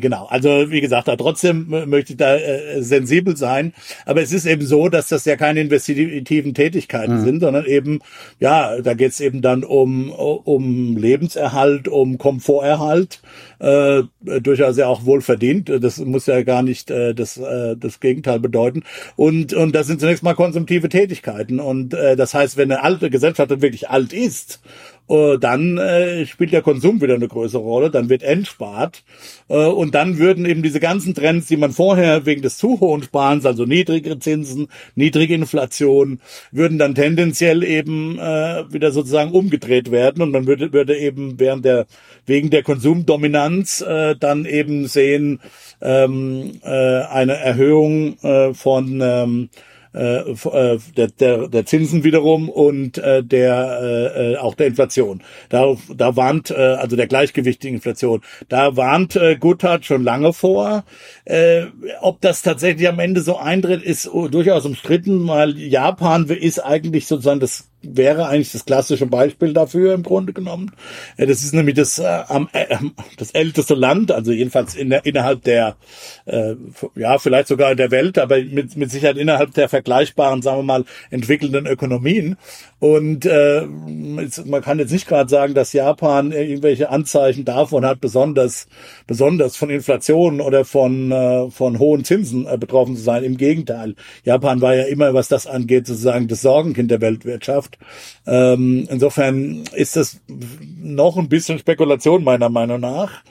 genau. Also wie gesagt, da trotzdem möchte ich da äh, sensibel sein. Aber es ist eben so, dass das ja keine investigativen Tätigkeiten mhm. sind, sondern eben, ja, da geht es eben dann um, um Lebenserhalt, um Komforterhalt, äh, durchaus ja auch wohl verdient. Das muss ja gar nicht äh, das, äh, das Gegenteil bedeuten. Und, und das sind zunächst mal konsumtive Tätigkeiten. Und äh, das heißt, wenn eine alte Gesellschaft wirklich alt ist äh, dann äh, spielt der Konsum wieder eine größere Rolle, dann wird entspart. Äh, und dann würden eben diese ganzen Trends, die man vorher wegen des zu hohen Sparens, also niedrigere Zinsen, niedrige Inflation, würden dann tendenziell eben äh, wieder sozusagen umgedreht werden. Und man würde, würde eben während der wegen der Konsumdominanz äh, dann eben sehen ähm, äh, eine Erhöhung äh, von ähm, äh, äh, der, der, der Zinsen wiederum und äh, der äh, äh, auch der Inflation. Da, da warnt, äh, also der gleichgewichtigen Inflation, da warnt äh, Goodhart schon lange vor. Äh, ob das tatsächlich am Ende so eintritt, ist durchaus umstritten, weil Japan ist eigentlich sozusagen das wäre eigentlich das klassische Beispiel dafür im Grunde genommen. Äh, das ist nämlich das, äh, äh, das älteste Land, also jedenfalls in der, innerhalb der, äh, ja, vielleicht sogar der Welt, aber mit, mit Sicherheit innerhalb der vergleichbaren, sagen wir mal, entwickelnden Ökonomien. Und äh, man kann jetzt nicht gerade sagen, dass Japan irgendwelche Anzeichen davon hat, besonders, besonders von Inflation oder von, äh, von hohen Zinsen äh, betroffen zu sein. Im Gegenteil. Japan war ja immer, was das angeht, sozusagen das Sorgenkind der Weltwirtschaft. Ähm, insofern ist das noch ein bisschen Spekulation meiner Meinung nach.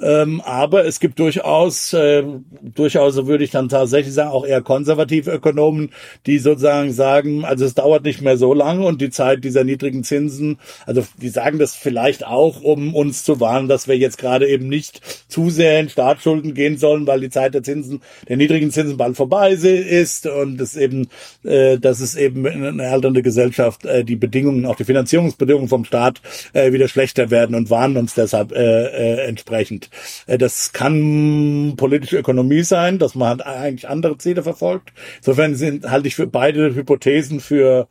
Ähm, aber es gibt durchaus, äh, durchaus würde ich dann tatsächlich sagen, auch eher konservative Ökonomen, die sozusagen sagen, also es dauert nicht mehr so lange und die Zeit dieser niedrigen Zinsen, also die sagen das vielleicht auch, um uns zu warnen, dass wir jetzt gerade eben nicht zu sehr in Staatsschulden gehen sollen, weil die Zeit der Zinsen, der niedrigen Zinsen bald vorbei ist und es eben, äh, dass es eben in einer alternde Gesellschaft äh, die Bedingungen, auch die Finanzierungsbedingungen vom Staat äh, wieder schlechter werden und warnen uns deshalb äh, äh, entsprechend. Äh, das kann politische Ökonomie sein, dass man halt eigentlich andere Ziele verfolgt. Insofern sind, halte ich für beide Hypothesen für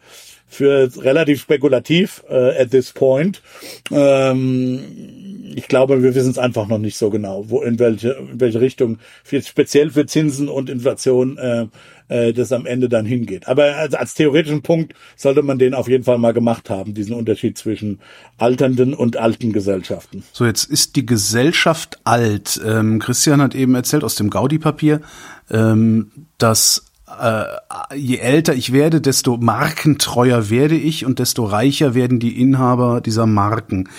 für relativ spekulativ äh, at this point. Ähm, ich glaube, wir wissen es einfach noch nicht so genau, wo in welche in welche Richtung speziell für Zinsen und Inflation äh, äh, das am Ende dann hingeht. Aber als, als theoretischen Punkt sollte man den auf jeden Fall mal gemacht haben, diesen Unterschied zwischen alternden und alten Gesellschaften. So, jetzt ist die Gesellschaft alt. Ähm, Christian hat eben erzählt aus dem Gaudi-Papier, ähm, dass äh, je älter ich werde, desto markentreuer werde ich und desto reicher werden die Inhaber dieser Marken.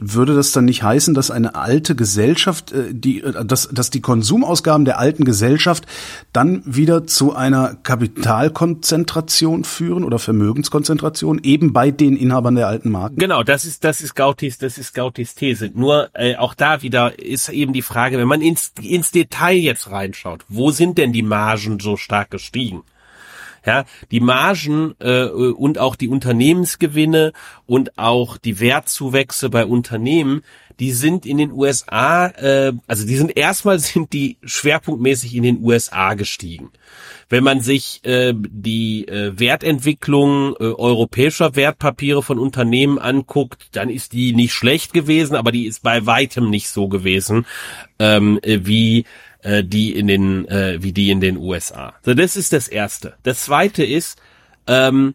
Würde das dann nicht heißen, dass eine alte Gesellschaft, äh, die, äh, dass, dass die Konsumausgaben der alten Gesellschaft dann wieder zu einer Kapitalkonzentration führen oder Vermögenskonzentration eben bei den Inhabern der alten Marken? Genau, das ist das ist Gautis, das ist Gautis These. Nur äh, auch da wieder ist eben die Frage, wenn man ins ins Detail jetzt reinschaut, wo sind denn die Margen so stark gestiegen? Kriegen. Ja, die Margen äh, und auch die Unternehmensgewinne und auch die Wertzuwächse bei Unternehmen, die sind in den USA, äh, also die sind erstmal sind die schwerpunktmäßig in den USA gestiegen. Wenn man sich äh, die äh, Wertentwicklung äh, europäischer Wertpapiere von Unternehmen anguckt, dann ist die nicht schlecht gewesen, aber die ist bei weitem nicht so gewesen ähm, äh, wie äh, die in den, äh, wie die in den USA. So, das ist das Erste. Das Zweite ist, ähm,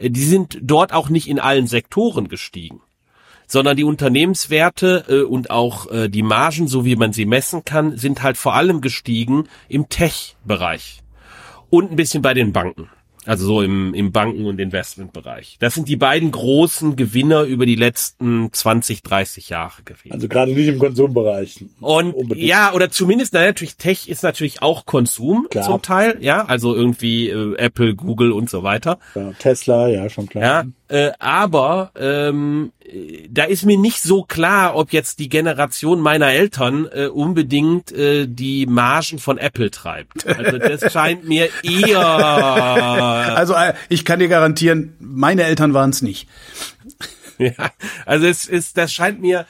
die sind dort auch nicht in allen Sektoren gestiegen sondern die Unternehmenswerte äh, und auch äh, die Margen, so wie man sie messen kann, sind halt vor allem gestiegen im Tech-Bereich und ein bisschen bei den Banken. Also so im, im Banken- und Investmentbereich. Das sind die beiden großen Gewinner über die letzten 20, 30 Jahre gewesen. Also gerade nicht im Konsumbereich. Und unbedingt. ja, oder zumindest, na natürlich, Tech ist natürlich auch Konsum klar. zum Teil, ja, also irgendwie äh, Apple, Google und so weiter. Ja, Tesla, ja, schon klar. Ja, äh, aber ähm, da ist mir nicht so klar, ob jetzt die Generation meiner Eltern äh, unbedingt äh, die Margen von Apple treibt. Also das scheint mir eher. Also äh, ich kann dir garantieren, meine Eltern waren es nicht. Ja, also es ist, das scheint mir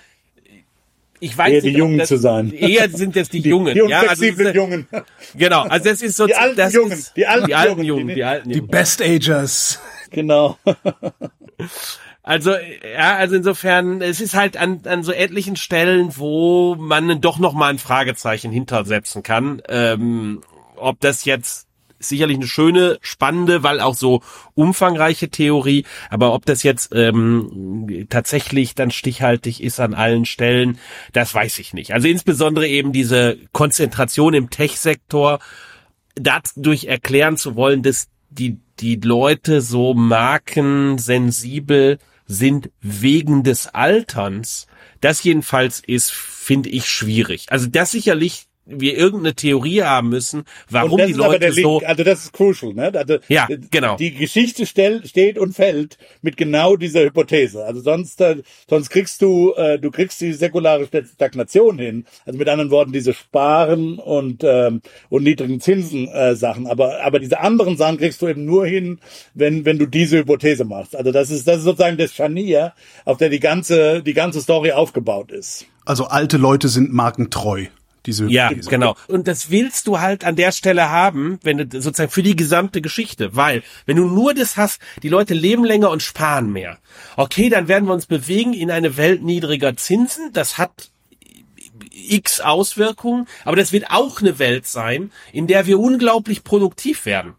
ich weiß eher die Jungen das, zu sein. Eher sind es die, die Jungen. Die ja, also Jungen. Genau, also das ist so die alten das Jungen, ist, die alten, die alten Jungen, Jungen, die, die alten Jungen. Die Best Agers. Genau. Also, ja, also insofern, es ist halt an, an so etlichen Stellen, wo man doch noch mal ein Fragezeichen hintersetzen kann. Ähm, ob das jetzt sicherlich eine schöne, spannende, weil auch so umfangreiche Theorie, aber ob das jetzt ähm, tatsächlich dann stichhaltig ist an allen Stellen, das weiß ich nicht. Also insbesondere eben diese Konzentration im Tech-Sektor, dadurch erklären zu wollen, dass die, die Leute so markensensibel sind wegen des Alterns. Das jedenfalls ist, finde ich, schwierig. Also das sicherlich wir irgendeine Theorie haben müssen, warum die Leute so. Link, also das ist crucial, ne? Also ja, genau. Die Geschichte stell, steht und fällt mit genau dieser Hypothese. Also sonst, äh, sonst kriegst du, äh, du kriegst die säkulare Stagnation hin. Also mit anderen Worten diese Sparen und ähm, und niedrigen Zinsen äh, Sachen. Aber aber diese anderen Sachen kriegst du eben nur hin, wenn wenn du diese Hypothese machst. Also das ist das ist sozusagen das Scharnier, auf der die ganze die ganze Story aufgebaut ist. Also alte Leute sind markentreu. Diese, ja, diese. genau. Und das willst du halt an der Stelle haben, wenn du sozusagen für die gesamte Geschichte, weil wenn du nur das hast, die Leute leben länger und sparen mehr. Okay, dann werden wir uns bewegen in eine Welt niedriger Zinsen. Das hat x Auswirkungen, aber das wird auch eine Welt sein, in der wir unglaublich produktiv werden,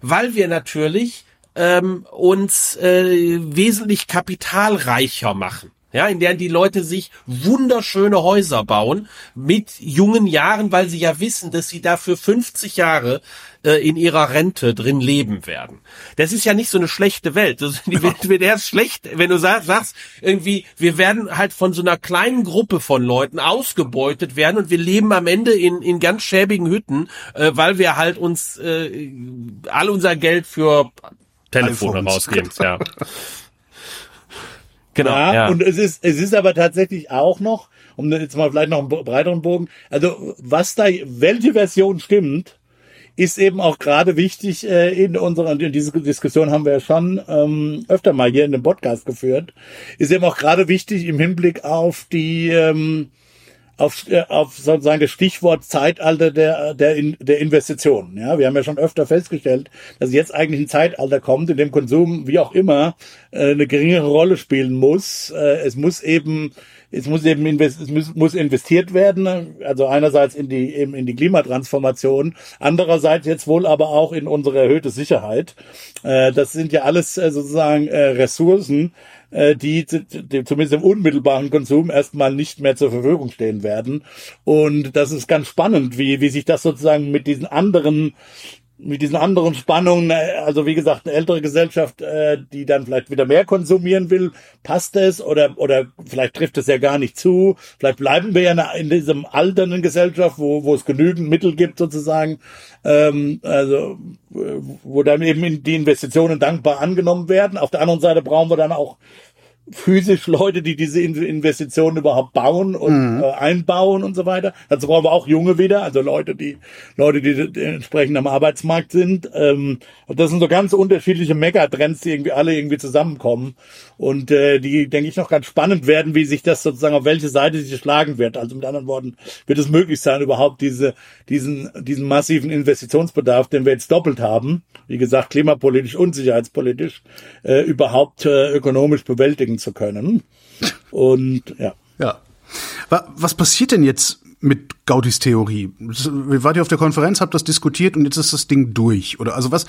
weil wir natürlich ähm, uns äh, wesentlich kapitalreicher machen ja, in der die Leute sich wunderschöne Häuser bauen mit jungen Jahren, weil sie ja wissen, dass sie dafür 50 Jahre äh, in ihrer Rente drin leben werden. Das ist ja nicht so eine schlechte Welt. Das, die Welt wird erst schlecht, wenn du sagst, sagst, irgendwie, wir werden halt von so einer kleinen Gruppe von Leuten ausgebeutet werden und wir leben am Ende in, in ganz schäbigen Hütten, äh, weil wir halt uns äh, all unser Geld für Telefone rausgeben. Ja. Genau. Ja, ja, Und es ist, es ist aber tatsächlich auch noch, um jetzt mal vielleicht noch einen breiteren Bogen, also was da, welche Version stimmt, ist eben auch gerade wichtig äh, in unserer, in diese Diskussion haben wir ja schon ähm, öfter mal hier in dem Podcast geführt, ist eben auch gerade wichtig im Hinblick auf die ähm, auf, äh, auf sozusagen das Stichwort Zeitalter der, der, der Investitionen. Ja, wir haben ja schon öfter festgestellt, dass jetzt eigentlich ein Zeitalter kommt, in dem Konsum, wie auch immer, äh, eine geringere Rolle spielen muss. Äh, es muss eben es muss eben invest, es muss, muss investiert werden, also einerseits in die eben in die Klimatransformation, andererseits jetzt wohl aber auch in unsere erhöhte Sicherheit. Das sind ja alles sozusagen Ressourcen, äh, die, die zumindest im unmittelbaren Konsum erstmal nicht mehr zur Verfügung stehen werden. Und das ist ganz spannend, wie, wie sich das sozusagen mit diesen anderen mit diesen anderen Spannungen, äh, also wie gesagt, eine ältere Gesellschaft, äh, die dann vielleicht wieder mehr konsumieren will, passt es oder oder vielleicht trifft es ja gar nicht zu. Vielleicht bleiben wir ja in diesem alternden Gesellschaft, wo wo es genügend Mittel gibt sozusagen, ähm, also wo dann eben die Investitionen dankbar angenommen werden. Auf der anderen Seite brauchen wir dann auch physisch Leute, die diese Investitionen überhaupt bauen und mhm. äh, einbauen und so weiter. Dazu brauchen wir auch Junge wieder, also Leute, die Leute, die, entsprechend am Arbeitsmarkt sind. Ähm, und das sind so ganz unterschiedliche Megatrends, die irgendwie alle irgendwie zusammenkommen und äh, die, denke ich, noch ganz spannend werden, wie sich das sozusagen auf welche Seite sich schlagen wird. Also mit anderen Worten, wird es möglich sein, überhaupt diese, diesen, diesen massiven Investitionsbedarf, den wir jetzt doppelt haben, wie gesagt, klimapolitisch und sicherheitspolitisch, äh, überhaupt äh, ökonomisch bewältigen zu können. Und ja. Ja. Was passiert denn jetzt mit Gaudis Theorie? Wart ja auf der Konferenz, habt das diskutiert und jetzt ist das Ding durch. Oder also was,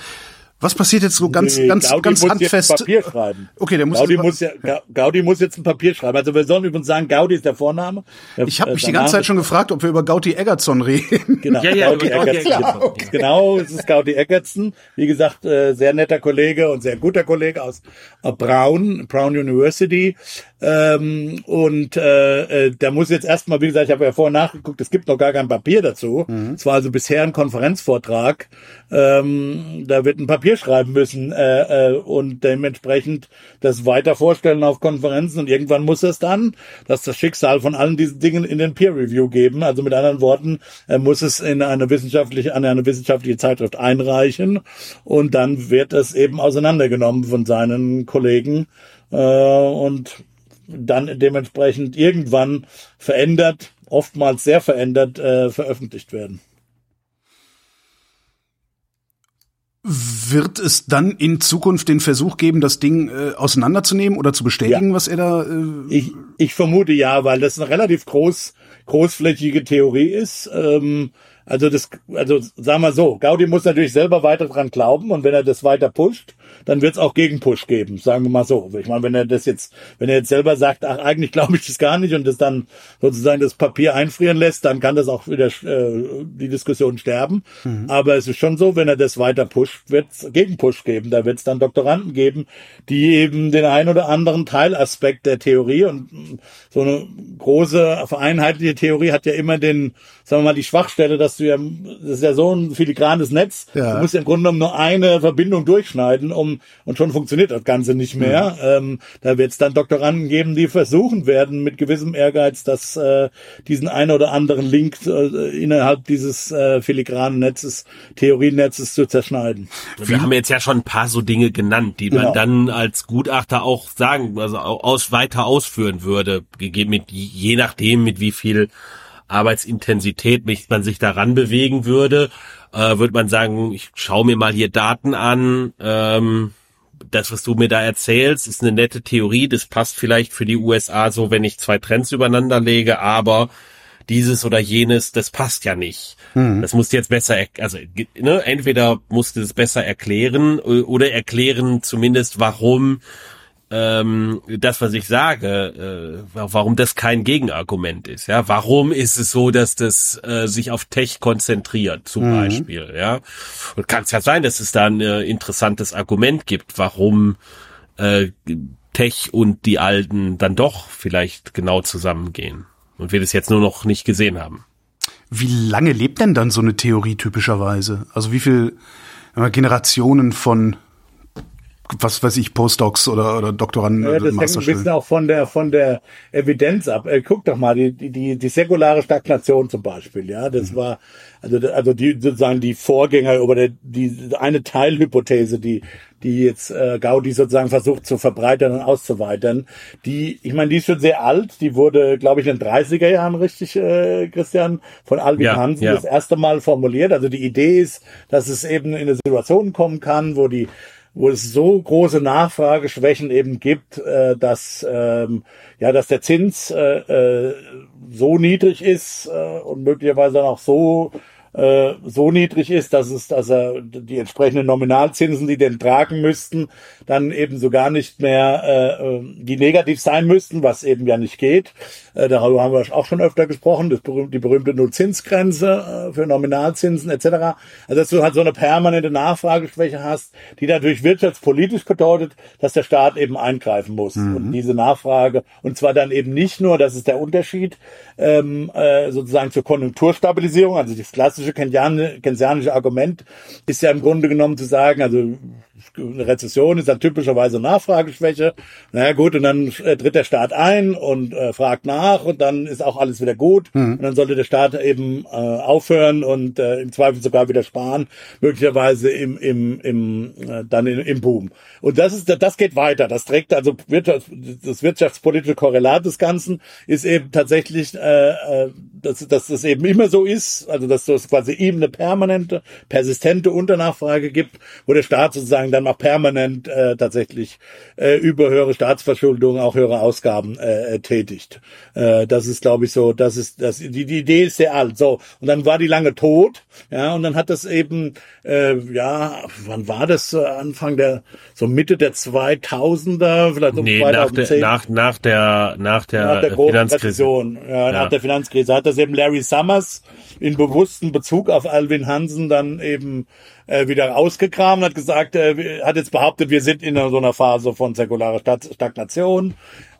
was passiert jetzt so ganz, nee, ganz, Gaudi ganz muss handfest? Jetzt ein Papier schreiben. Okay, der muss, Gaudi muss, ja, Gaudi muss jetzt ein Papier schreiben. Also wir sollen übrigens sagen, Gaudi ist der Vorname. Ich habe mich die ganze Zeit schon gefragt, ob wir über Gaudi Eggertson reden. Genau, ja, ja, Gaudi Eggertson. Genau, okay. genau, es ist Gaudi Eggertson. Wie gesagt, äh, sehr netter Kollege und sehr guter Kollege aus äh, Brown, Brown University. Ähm, und äh, äh, da muss jetzt erstmal, wie gesagt, ich habe ja vorher nachgeguckt, es gibt noch gar kein Papier dazu. Mhm. Es war also bisher ein Konferenzvortrag. Ähm, da wird ein Papier schreiben müssen äh, äh, und dementsprechend das weiter vorstellen auf Konferenzen und irgendwann muss es dann, dass das Schicksal von allen diesen Dingen in den Peer Review geben. Also mit anderen Worten, er muss es in eine wissenschaftliche, an eine wissenschaftliche Zeitschrift einreichen und dann wird es eben auseinandergenommen von seinen Kollegen äh, und dann dementsprechend irgendwann verändert, oftmals sehr verändert, äh, veröffentlicht werden. Wird es dann in Zukunft den Versuch geben, das Ding äh, auseinanderzunehmen oder zu bestätigen, ja. was er da? Äh ich, ich vermute ja, weil das eine relativ groß großflächige Theorie ist. Ähm, also das, also sagen wir so, Gaudi muss natürlich selber weiter dran glauben und wenn er das weiter pusht, dann wird es auch Gegenpush geben, sagen wir mal so. Ich meine, wenn er das jetzt, wenn er jetzt selber sagt, ach, eigentlich glaube ich das gar nicht und das dann sozusagen das Papier einfrieren lässt, dann kann das auch wieder äh, die Diskussion sterben. Mhm. Aber es ist schon so, wenn er das weiter pusht, wird es Gegenpush geben. Da wird es dann Doktoranden geben, die eben den ein oder anderen Teilaspekt der Theorie und so eine große vereinheitliche Theorie hat ja immer den, sagen wir mal, die Schwachstelle, dass du ja, das ist ja so ein filigranes Netz, ja. du musst ja im Grunde genommen nur eine Verbindung durchschneiden, um und schon funktioniert das Ganze nicht mehr. Mhm. Ähm, da wird es dann Doktoranden geben, die versuchen werden, mit gewissem Ehrgeiz, dass äh, diesen einen oder anderen Link äh, innerhalb dieses äh, filigranen Netzes, Theorienetzes zu zerschneiden. Wir haben jetzt ja schon ein paar so Dinge genannt, die genau. man dann als Gutachter auch sagen, also aus, weiter ausführen würde, gegeben mit, je nachdem, mit wie viel Arbeitsintensität man sich daran bewegen würde äh, würde man sagen, ich schaue mir mal hier Daten an. Ähm, das, was du mir da erzählst, ist eine nette Theorie. Das passt vielleicht für die USA so, wenn ich zwei Trends übereinander lege, aber dieses oder jenes, das passt ja nicht. Mhm. Das musst du jetzt besser, also ne, entweder musst du es besser erklären oder erklären zumindest, warum ähm, das, was ich sage, äh, warum das kein Gegenargument ist. Ja, warum ist es so, dass das äh, sich auf Tech konzentriert, zum mhm. Beispiel. Ja, und kann es ja sein, dass es da ein äh, interessantes Argument gibt, warum äh, Tech und die Alten dann doch vielleicht genau zusammengehen und wir das jetzt nur noch nicht gesehen haben. Wie lange lebt denn dann so eine Theorie typischerweise? Also wie viel Generationen von was weiß ich, Postdocs oder, oder Doktoranden. Ja, das hängt ein bisschen auch von der, von der Evidenz ab. Äh, guck doch mal, die, die, die säkulare Stagnation zum Beispiel, ja, das mhm. war, also, also die, sozusagen die Vorgänger oder der, die, eine Teilhypothese, die, die jetzt äh, Gaudi sozusagen versucht zu verbreitern und auszuweitern, die, ich meine, die ist schon sehr alt, die wurde, glaube ich, in den 30er Jahren richtig, äh, Christian, von Alvin ja, Hansen ja. das erste Mal formuliert. Also die Idee ist, dass es eben in eine Situation kommen kann, wo die wo es so große Nachfrageschwächen eben gibt, äh, dass ähm, ja, dass der Zins äh, äh, so niedrig ist äh, und möglicherweise dann auch so äh, so niedrig ist, dass es, dass er die entsprechenden Nominalzinsen, die den tragen müssten, dann eben so gar nicht mehr äh, die negativ sein müssten, was eben ja nicht geht. Äh, darüber haben wir auch schon öfter gesprochen, das berühmte, die berühmte Nullzinsgrenze äh, für Nominalzinsen etc. Also dass du halt so eine permanente Nachfrageschwäche hast, die natürlich wirtschaftspolitisch bedeutet, dass der Staat eben eingreifen muss. Mhm. Und diese Nachfrage, und zwar dann eben nicht nur, das ist der Unterschied, ähm, äh, sozusagen zur Konjunkturstabilisierung, also das klassische keynesianische Argument ist ja im Grunde genommen zu sagen, also eine Rezession ist dann typischerweise Nachfrageschwäche. Naja gut, und dann äh, tritt der Staat ein und äh, fragt nach und dann ist auch alles wieder gut. Mhm. Und dann sollte der Staat eben äh, aufhören und äh, im Zweifel sogar wieder sparen, möglicherweise im, im, im äh, dann im, im Boom. Und das ist das geht weiter. Das trägt also Wirtschafts-, das wirtschaftspolitische Korrelat des Ganzen ist eben tatsächlich, äh, äh dass, dass das eben immer so ist, also dass es quasi eben eine permanente, persistente Unternachfrage gibt, wo der Staat sozusagen dann auch permanent äh, tatsächlich äh, über höhere Staatsverschuldung auch höhere Ausgaben äh, äh, tätigt. Äh, das ist, glaube ich, so, das ist, das, die, die Idee ist sehr alt. So, und dann war die lange tot, ja, und dann hat das eben, äh, ja, wann war das? Anfang der, so Mitte der 2000er, vielleicht um nee, 2010. Nach der, nach, nach der, nach der, nach der Finanzkrise. Ja, ja, nach der Finanzkrise hat das eben Larry Summers in bewussten Bezug auf Alvin Hansen dann eben äh, wieder ausgekramt, hat gesagt, äh, hat jetzt behauptet, wir sind in so einer Phase von säkularer Stagnation.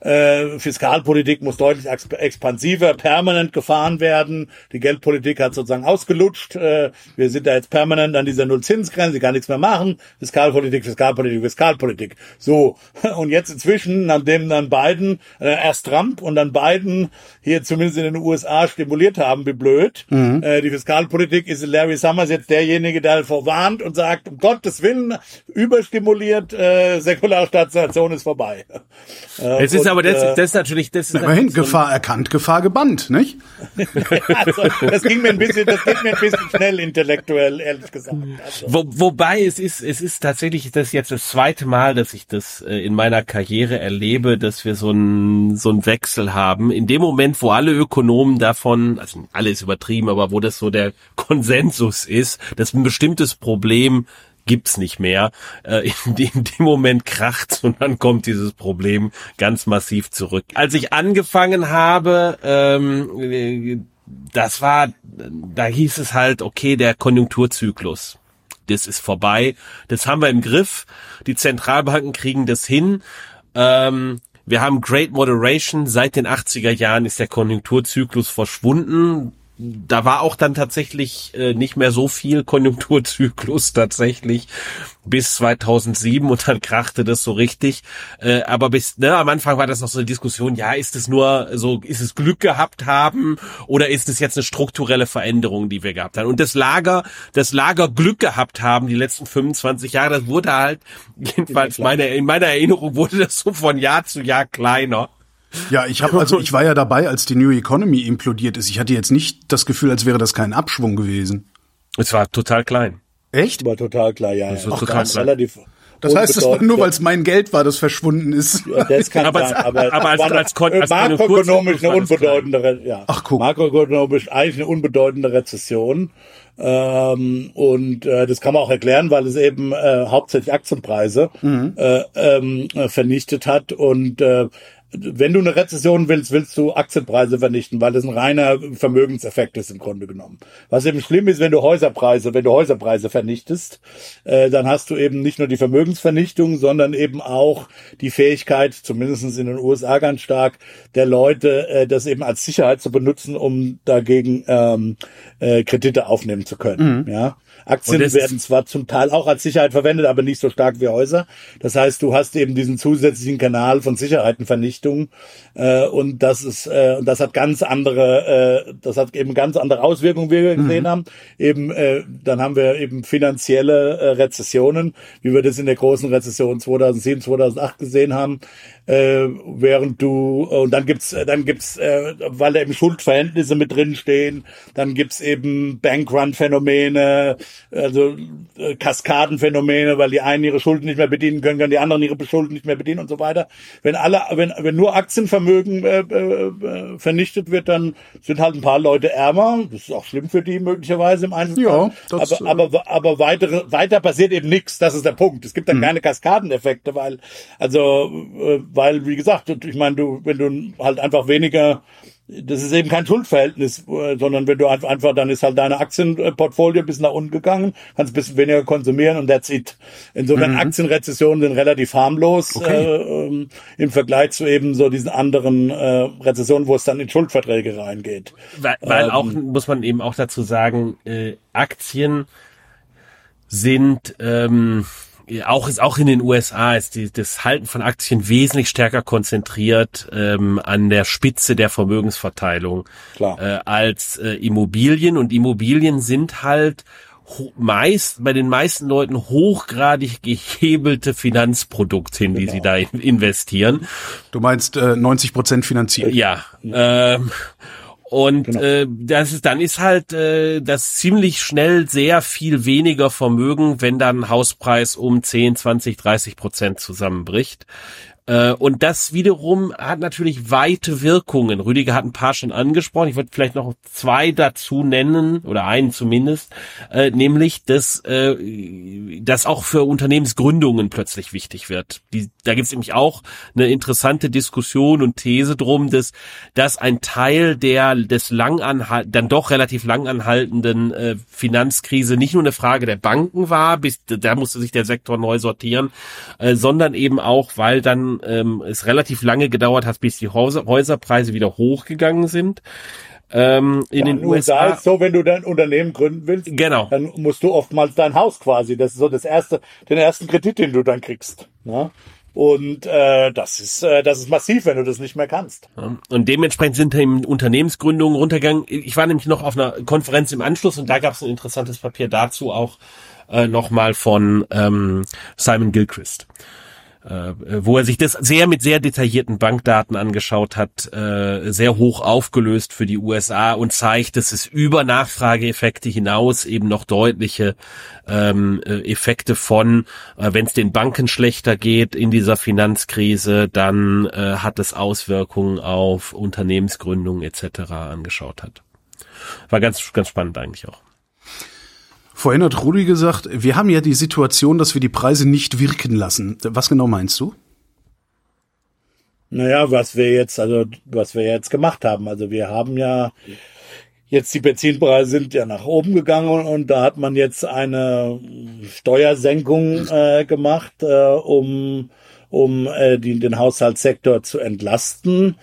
Äh, Fiskalpolitik muss deutlich expansiver, permanent gefahren werden. Die Geldpolitik hat sozusagen ausgelutscht. Äh, wir sind da jetzt permanent an dieser Nullzinsgrenze, kann nichts mehr machen. Fiskalpolitik, Fiskalpolitik, Fiskalpolitik. So. Und jetzt inzwischen, nachdem dann Biden, äh, erst Trump und dann Biden hier zumindest in den USA stimuliert haben, wie blöd. Mhm. Äh, die Fiskalpolitik ist Larry Summers jetzt derjenige, der vorwarnt und sagt, um Gottes Willen, überstimuliert, äh, säkulare Stationation ist vorbei. Äh, es ist aber das, das ist natürlich, das ist Immerhin, so Gefahr erkannt, Gefahr gebannt, nicht? also, das ging mir ein bisschen, das geht mir ein bisschen schnell intellektuell, ehrlich gesagt. Also, Wo, wobei es ist, es ist tatsächlich das jetzt das zweite Mal, dass ich das äh, in meiner Karriere erlebe, dass wir so einen so einen Wechsel haben. In dem Moment, wo alle Ökonomen davon, also alle ist übertrieben, aber wo das so der Konsensus ist, dass ein bestimmtes Problem gibt's nicht mehr. Äh, in, dem, in dem Moment kracht's und dann kommt dieses Problem ganz massiv zurück. Als ich angefangen habe, ähm, äh, das war, da hieß es halt, okay, der Konjunkturzyklus das ist vorbei. Das haben wir im Griff. Die Zentralbanken kriegen das hin. Ähm, wir haben Great Moderation. Seit den 80er Jahren ist der Konjunkturzyklus verschwunden. Da war auch dann tatsächlich äh, nicht mehr so viel Konjunkturzyklus tatsächlich bis 2007 und dann krachte das so richtig. Äh, aber bis ne, am Anfang war das noch so eine Diskussion, ja, ist es nur so, ist es Glück gehabt haben oder ist es jetzt eine strukturelle Veränderung, die wir gehabt haben? Und das Lager, das Lager Glück gehabt haben, die letzten 25 Jahre, das wurde halt, jedenfalls meine, in meiner Erinnerung wurde das so von Jahr zu Jahr kleiner. Ja, ich habe also ich war ja dabei, als die New Economy implodiert ist. Ich hatte jetzt nicht das Gefühl, als wäre das kein Abschwung gewesen. Es war total klein. Echt? war total klar, ja. Das ja. ist total klar. relativ Das heißt, es war nur, weil es mein Geld war, das verschwunden ist. Ja, das kann Aber sein, als- aber, aber als- war als als makroökonomisch eine war das unbedeutende, ja, Ach, guck. makroökonomisch eigentlich eine unbedeutende Rezession. Ähm, und äh, das kann man auch erklären, weil es eben äh, hauptsächlich Aktienpreise Mhm. äh, ähm, äh, vernichtet hat. Und äh, wenn du eine Rezession willst, willst du Aktienpreise vernichten, weil das ein reiner Vermögenseffekt ist im Grunde genommen. Was eben schlimm ist, wenn du Häuserpreise, wenn du Häuserpreise vernichtest, äh, dann hast du eben nicht nur die Vermögensvernichtung, sondern eben auch die Fähigkeit, zumindest in den USA ganz stark, der Leute, äh, das eben als Sicherheit zu benutzen, um dagegen ähm, äh, Kredite aufnehmen zu können. Ja. Aktien werden zwar zum Teil auch als Sicherheit verwendet, aber nicht so stark wie Häuser. Das heißt, du hast eben diesen zusätzlichen Kanal von Sicherheitenvernichtung äh, und das ist äh, und das hat ganz andere, äh, das hat eben ganz andere Auswirkungen, wie wir gesehen haben. Eben äh, dann haben wir eben finanzielle äh, Rezessionen, wie wir das in der großen Rezession 2007, 2008 gesehen haben. Äh, während du und dann gibt's äh, dann gibt's äh, weil da eben Schuldverhältnisse mit drin stehen, dann gibt's eben Bankrun-Phänomene, also äh, Kaskadenphänomene, weil die einen ihre Schulden nicht mehr bedienen können, können die anderen ihre Schulden nicht mehr bedienen und so weiter. Wenn alle, wenn, wenn nur Aktienvermögen äh, äh, äh, vernichtet wird, dann sind halt ein paar Leute ärmer. Das ist auch schlimm für die möglicherweise im Einzelfall. Ja, das, aber, aber, aber weitere, weiter passiert eben nichts. Das ist der Punkt. Es gibt dann keine Kaskadeneffekte, weil, also, äh, weil, wie gesagt, ich meine, du, wenn du halt einfach weniger das ist eben kein Schuldverhältnis, äh, sondern wenn du einfach, einfach dann ist halt deine Aktienportfolio bis nach unten gegangen, kannst ein bisschen weniger konsumieren und that's it. Insofern Aktienrezessionen sind relativ harmlos äh, ähm, im Vergleich zu eben so diesen anderen äh, Rezessionen, wo es dann in Schuldverträge reingeht. Weil, weil auch, muss man eben auch dazu sagen, äh, Aktien sind ähm, auch ist auch in den USA ist die, das Halten von Aktien wesentlich stärker konzentriert ähm, an der Spitze der Vermögensverteilung Klar. äh, als äh, Immobilien und Immobilien sind halt meist bei den meisten Leuten hochgradig gehebelte Finanzprodukte, in die sie da in, investieren. Du meinst äh, 90 Prozent finanziert. Ja. Ähm, und äh, das ist, dann ist halt äh, das ziemlich schnell sehr viel weniger Vermögen, wenn dann Hauspreis um 10, 20, 30 Prozent zusammenbricht. Äh, und das wiederum hat natürlich weite Wirkungen. Rüdiger hat ein paar schon angesprochen. Ich würde vielleicht noch zwei dazu nennen oder einen zumindest, äh, nämlich dass äh, das auch für Unternehmensgründungen plötzlich wichtig wird. Da gibt es nämlich auch eine interessante Diskussion und These drum, dass, dass ein Teil der des langanhalt, dann doch relativ langanhaltenden äh, Finanzkrise nicht nur eine Frage der Banken war, bis da musste sich der Sektor neu sortieren, sondern eben auch, weil dann ähm, es relativ lange gedauert hat, bis die Häuser, Häuserpreise wieder hochgegangen sind. Ähm, in Ja, den in USA USA. ist so, wenn du dein Unternehmen gründen willst, Genau. dann musst du oftmals dein Haus quasi. Das ist so das erste, den ersten Kredit, den du dann kriegst. Ne? Und äh, das ist äh, das ist massiv, wenn du das nicht mehr kannst. Und dementsprechend sind eben Unternehmensgründungen runtergegangen. Ich war nämlich noch auf einer Konferenz im Anschluss und da gab es ein interessantes Papier dazu auch äh, nochmal von ähm, Simon Gilchrist. Äh, wo er sich das sehr mit sehr detaillierten Bankdaten angeschaut hat, äh, sehr hoch aufgelöst für die USA und zeigt, dass es über Nachfrageeffekte hinaus eben noch deutliche ähm, äh, Effekte von, äh, wenn es den Banken schlechter geht in dieser Finanzkrise, dann äh, hat es Auswirkungen auf Unternehmensgründungen etc. angeschaut hat. War ganz, ganz spannend eigentlich auch. Vorhin hat Rudi gesagt, wir haben ja die Situation, dass wir die Preise nicht wirken lassen. Was genau meinst du? Naja, was wir jetzt, also was wir jetzt gemacht haben. Also wir haben ja jetzt die Benzinpreise sind ja nach oben gegangen und da hat man jetzt eine Steuersenkung äh, gemacht, äh, um um äh, die, den Haushaltssektor zu entlasten.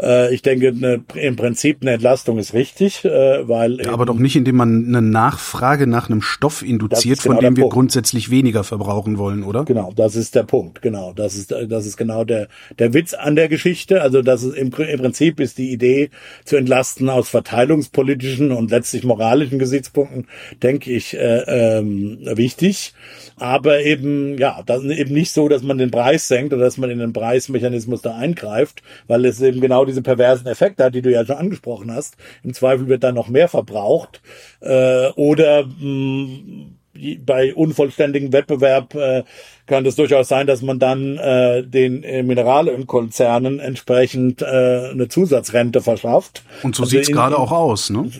Äh, ich denke, ne, im Prinzip eine Entlastung ist richtig, äh, weil. Ja, aber doch nicht, indem man eine Nachfrage nach einem Stoff induziert, genau von dem wir Punkt. grundsätzlich weniger verbrauchen wollen, oder? Genau, das ist der Punkt. Genau, das ist das ist genau der der Witz an der Geschichte. Also das ist im, im Prinzip ist die Idee zu entlasten aus verteilungspolitischen und letztlich moralischen Gesichtspunkten, denke ich, äh, ähm, wichtig. Aber eben ja, das ist eben nicht so, dass man den Preis senkt oder dass man in den Preismechanismus da eingreift, weil es eben genau diese perversen Effekte hat, die du ja schon angesprochen hast. Im Zweifel wird dann noch mehr verbraucht äh, oder mh, mm, bei unvollständigem Wettbewerb äh, kann es durchaus sein, dass man dann äh, den äh, Mineralölkonzernen entsprechend äh, eine Zusatzrente verschafft. Und so also sieht's gerade auch aus, ne?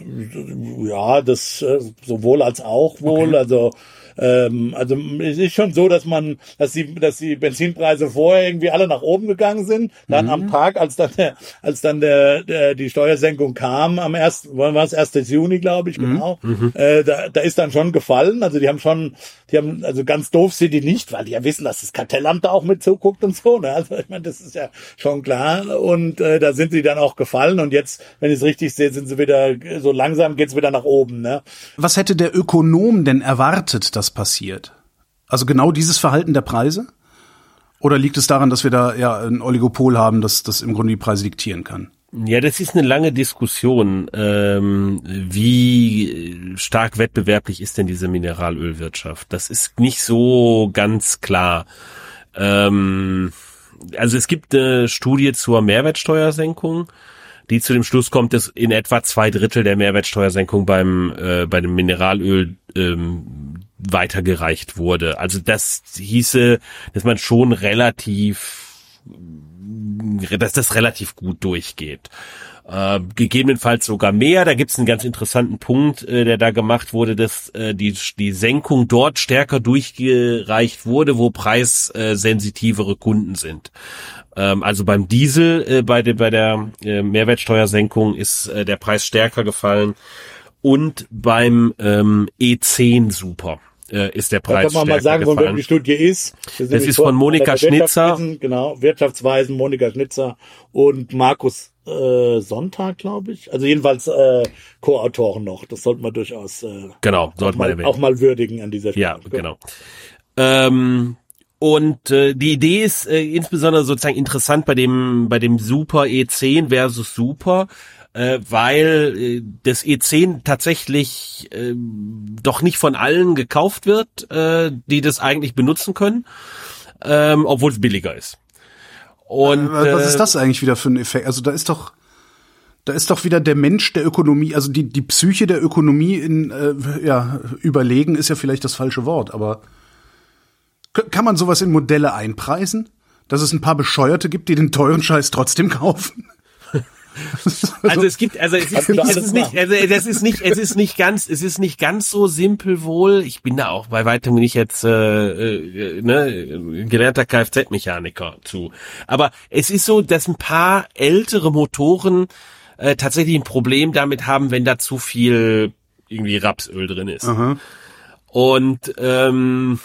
Ja, das äh, sowohl als auch wohl. Okay. Also ähm, also es ist schon so, dass man, dass die, dass die Benzinpreise vorher irgendwie alle nach oben gegangen sind. Dann mhm. am Tag, als dann der, als dann der, der die Steuersenkung kam, am ersten, wann war es 1. Juni, glaube ich, mhm. genau. Mhm. Äh, da, da ist dann schon gefallen. Also die haben schon, die haben, also ganz doof sind die nicht, weil die ja wissen, dass das Kartellamt da auch mit zuguckt und so. Ne? Also ich meine, das ist ja schon klar. Und äh, da sind sie dann auch gefallen. Und jetzt, wenn ich es richtig sehe, sind sie wieder so langsam geht's wieder nach oben. Ne? Was hätte der Ökonom denn erwartet, dass passiert? Also genau dieses Verhalten der Preise? Oder liegt es daran, dass wir da ja ein Oligopol haben, das, das im Grunde die Preise diktieren kann? Ja, das ist eine lange Diskussion. Ähm, wie stark wettbewerblich ist denn diese Mineralölwirtschaft? Das ist nicht so ganz klar. Ähm, also es gibt eine Studie zur Mehrwertsteuersenkung, die zu dem Schluss kommt, dass in etwa zwei Drittel der Mehrwertsteuersenkung beim äh, bei dem Mineralöl ähm, weitergereicht wurde. Also das hieße, dass man schon relativ dass das relativ gut durchgeht. Äh, gegebenenfalls sogar mehr. Da gibt es einen ganz interessanten Punkt, äh, der da gemacht wurde, dass äh, die, die Senkung dort stärker durchgereicht wurde, wo preissensitivere Kunden sind. Ähm, also beim Diesel, äh, bei, de, bei der äh, Mehrwertsteuersenkung ist äh, der Preis stärker gefallen und beim ähm, E10 super äh, ist der Preis. Da kann man mal sagen, von wem die Studie ist. Das, das ist von Monika Schnitzer. Genau, Wirtschaftsweisen, Monika Schnitzer und Markus äh, Sonntag, glaube ich. Also jedenfalls äh, Co-Autoren noch. Das sollte man durchaus äh, genau, sollte man mal, auch mal würdigen an dieser Stelle. Ja, genau. Ähm, und äh, die Idee ist äh, insbesondere sozusagen interessant bei dem bei dem Super E10 versus Super äh, weil äh, das E10 tatsächlich äh, doch nicht von allen gekauft wird, äh, die das eigentlich benutzen können, ähm, obwohl es billiger ist. Und äh, was ist das eigentlich wieder für ein Effekt? Also da ist doch da ist doch wieder der Mensch der Ökonomie, also die die Psyche der Ökonomie in äh, ja überlegen ist ja vielleicht das falsche Wort, aber kann man sowas in Modelle einpreisen? Dass es ein paar Bescheuerte gibt, die den teuren Scheiß trotzdem kaufen? Also es gibt, also es ist, es ist nicht, also das ist nicht, es ist nicht ganz, es ist nicht ganz so simpel wohl. Ich bin da auch bei weitem nicht jetzt äh, äh, ne, gelernter Kfz-Mechaniker zu. Aber es ist so, dass ein paar ältere Motoren äh, tatsächlich ein Problem damit haben, wenn da zu viel irgendwie Rapsöl drin ist. Aha. Und ähm,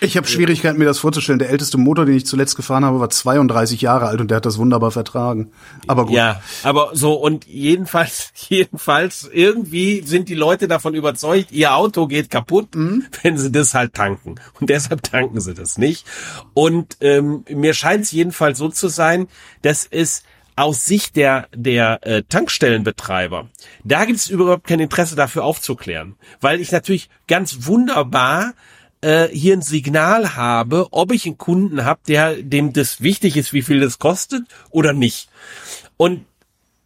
ich habe Schwierigkeiten, mir das vorzustellen. Der älteste Motor, den ich zuletzt gefahren habe, war 32 Jahre alt und der hat das wunderbar vertragen. Aber gut. Ja, aber so und jedenfalls, jedenfalls irgendwie sind die Leute davon überzeugt, ihr Auto geht kaputt, mhm. wenn sie das halt tanken. Und deshalb tanken sie das nicht. Und ähm, mir scheint es jedenfalls so zu sein, dass es aus Sicht der der äh, Tankstellenbetreiber, da gibt es überhaupt kein Interesse dafür aufzuklären, weil ich natürlich ganz wunderbar äh, hier ein Signal habe, ob ich einen Kunden habe, der dem das wichtig ist, wie viel das kostet oder nicht. Und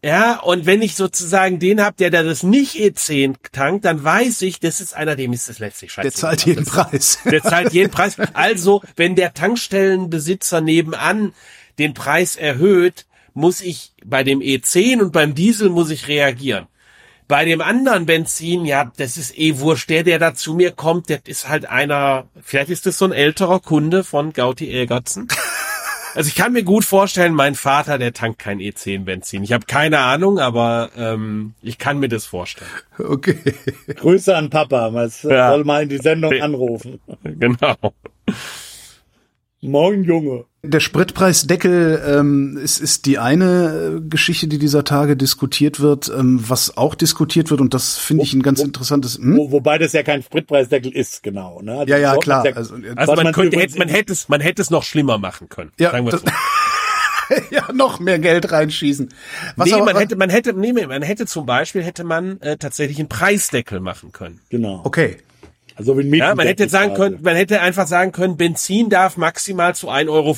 ja, und wenn ich sozusagen den habe, der da das nicht E10 tankt, dann weiß ich, das ist einer, dem ist das letztlich scheiße. Der zahlt jeden Preis. Der zahlt jeden Preis. Also, wenn der Tankstellenbesitzer nebenan den Preis erhöht, muss ich bei dem E10 und beim Diesel muss ich reagieren. Bei dem anderen Benzin, ja, das ist eh wurscht. Der, der da zu mir kommt, der ist halt einer, vielleicht ist das so ein älterer Kunde von Gauti Elgertsen. Also ich kann mir gut vorstellen, mein Vater, der tankt kein E10 Benzin. Ich habe keine Ahnung, aber ähm, ich kann mir das vorstellen. Okay. Grüße an Papa, man Ja. soll mal in die Sendung anrufen. Genau. Moin Junge. Der Spritpreisdeckel ähm, ist, ist die eine äh, Geschichte, die dieser Tage diskutiert wird. Ähm, was auch diskutiert wird, und das finde ich ein ganz interessantes. Hm? Wo, wobei das ja kein Spritpreisdeckel ist, genau. Ne? Also Ja, ja, klar. ja- Also, äh, Also man, man könnte, hätte, man hätte es, man hätte es noch schlimmer machen können. Ja, sagen wir das- so. ja, noch mehr Geld reinschießen. Was Nee, aber, man hätte, man hätte, nee, man hätte zum Beispiel hätte man äh, tatsächlich einen Preisdeckel machen können. Genau. okay. Also wie ein Ja, man hätte sagen quasi. können, man hätte einfach sagen können, Benzin darf maximal zu 1,50 Euro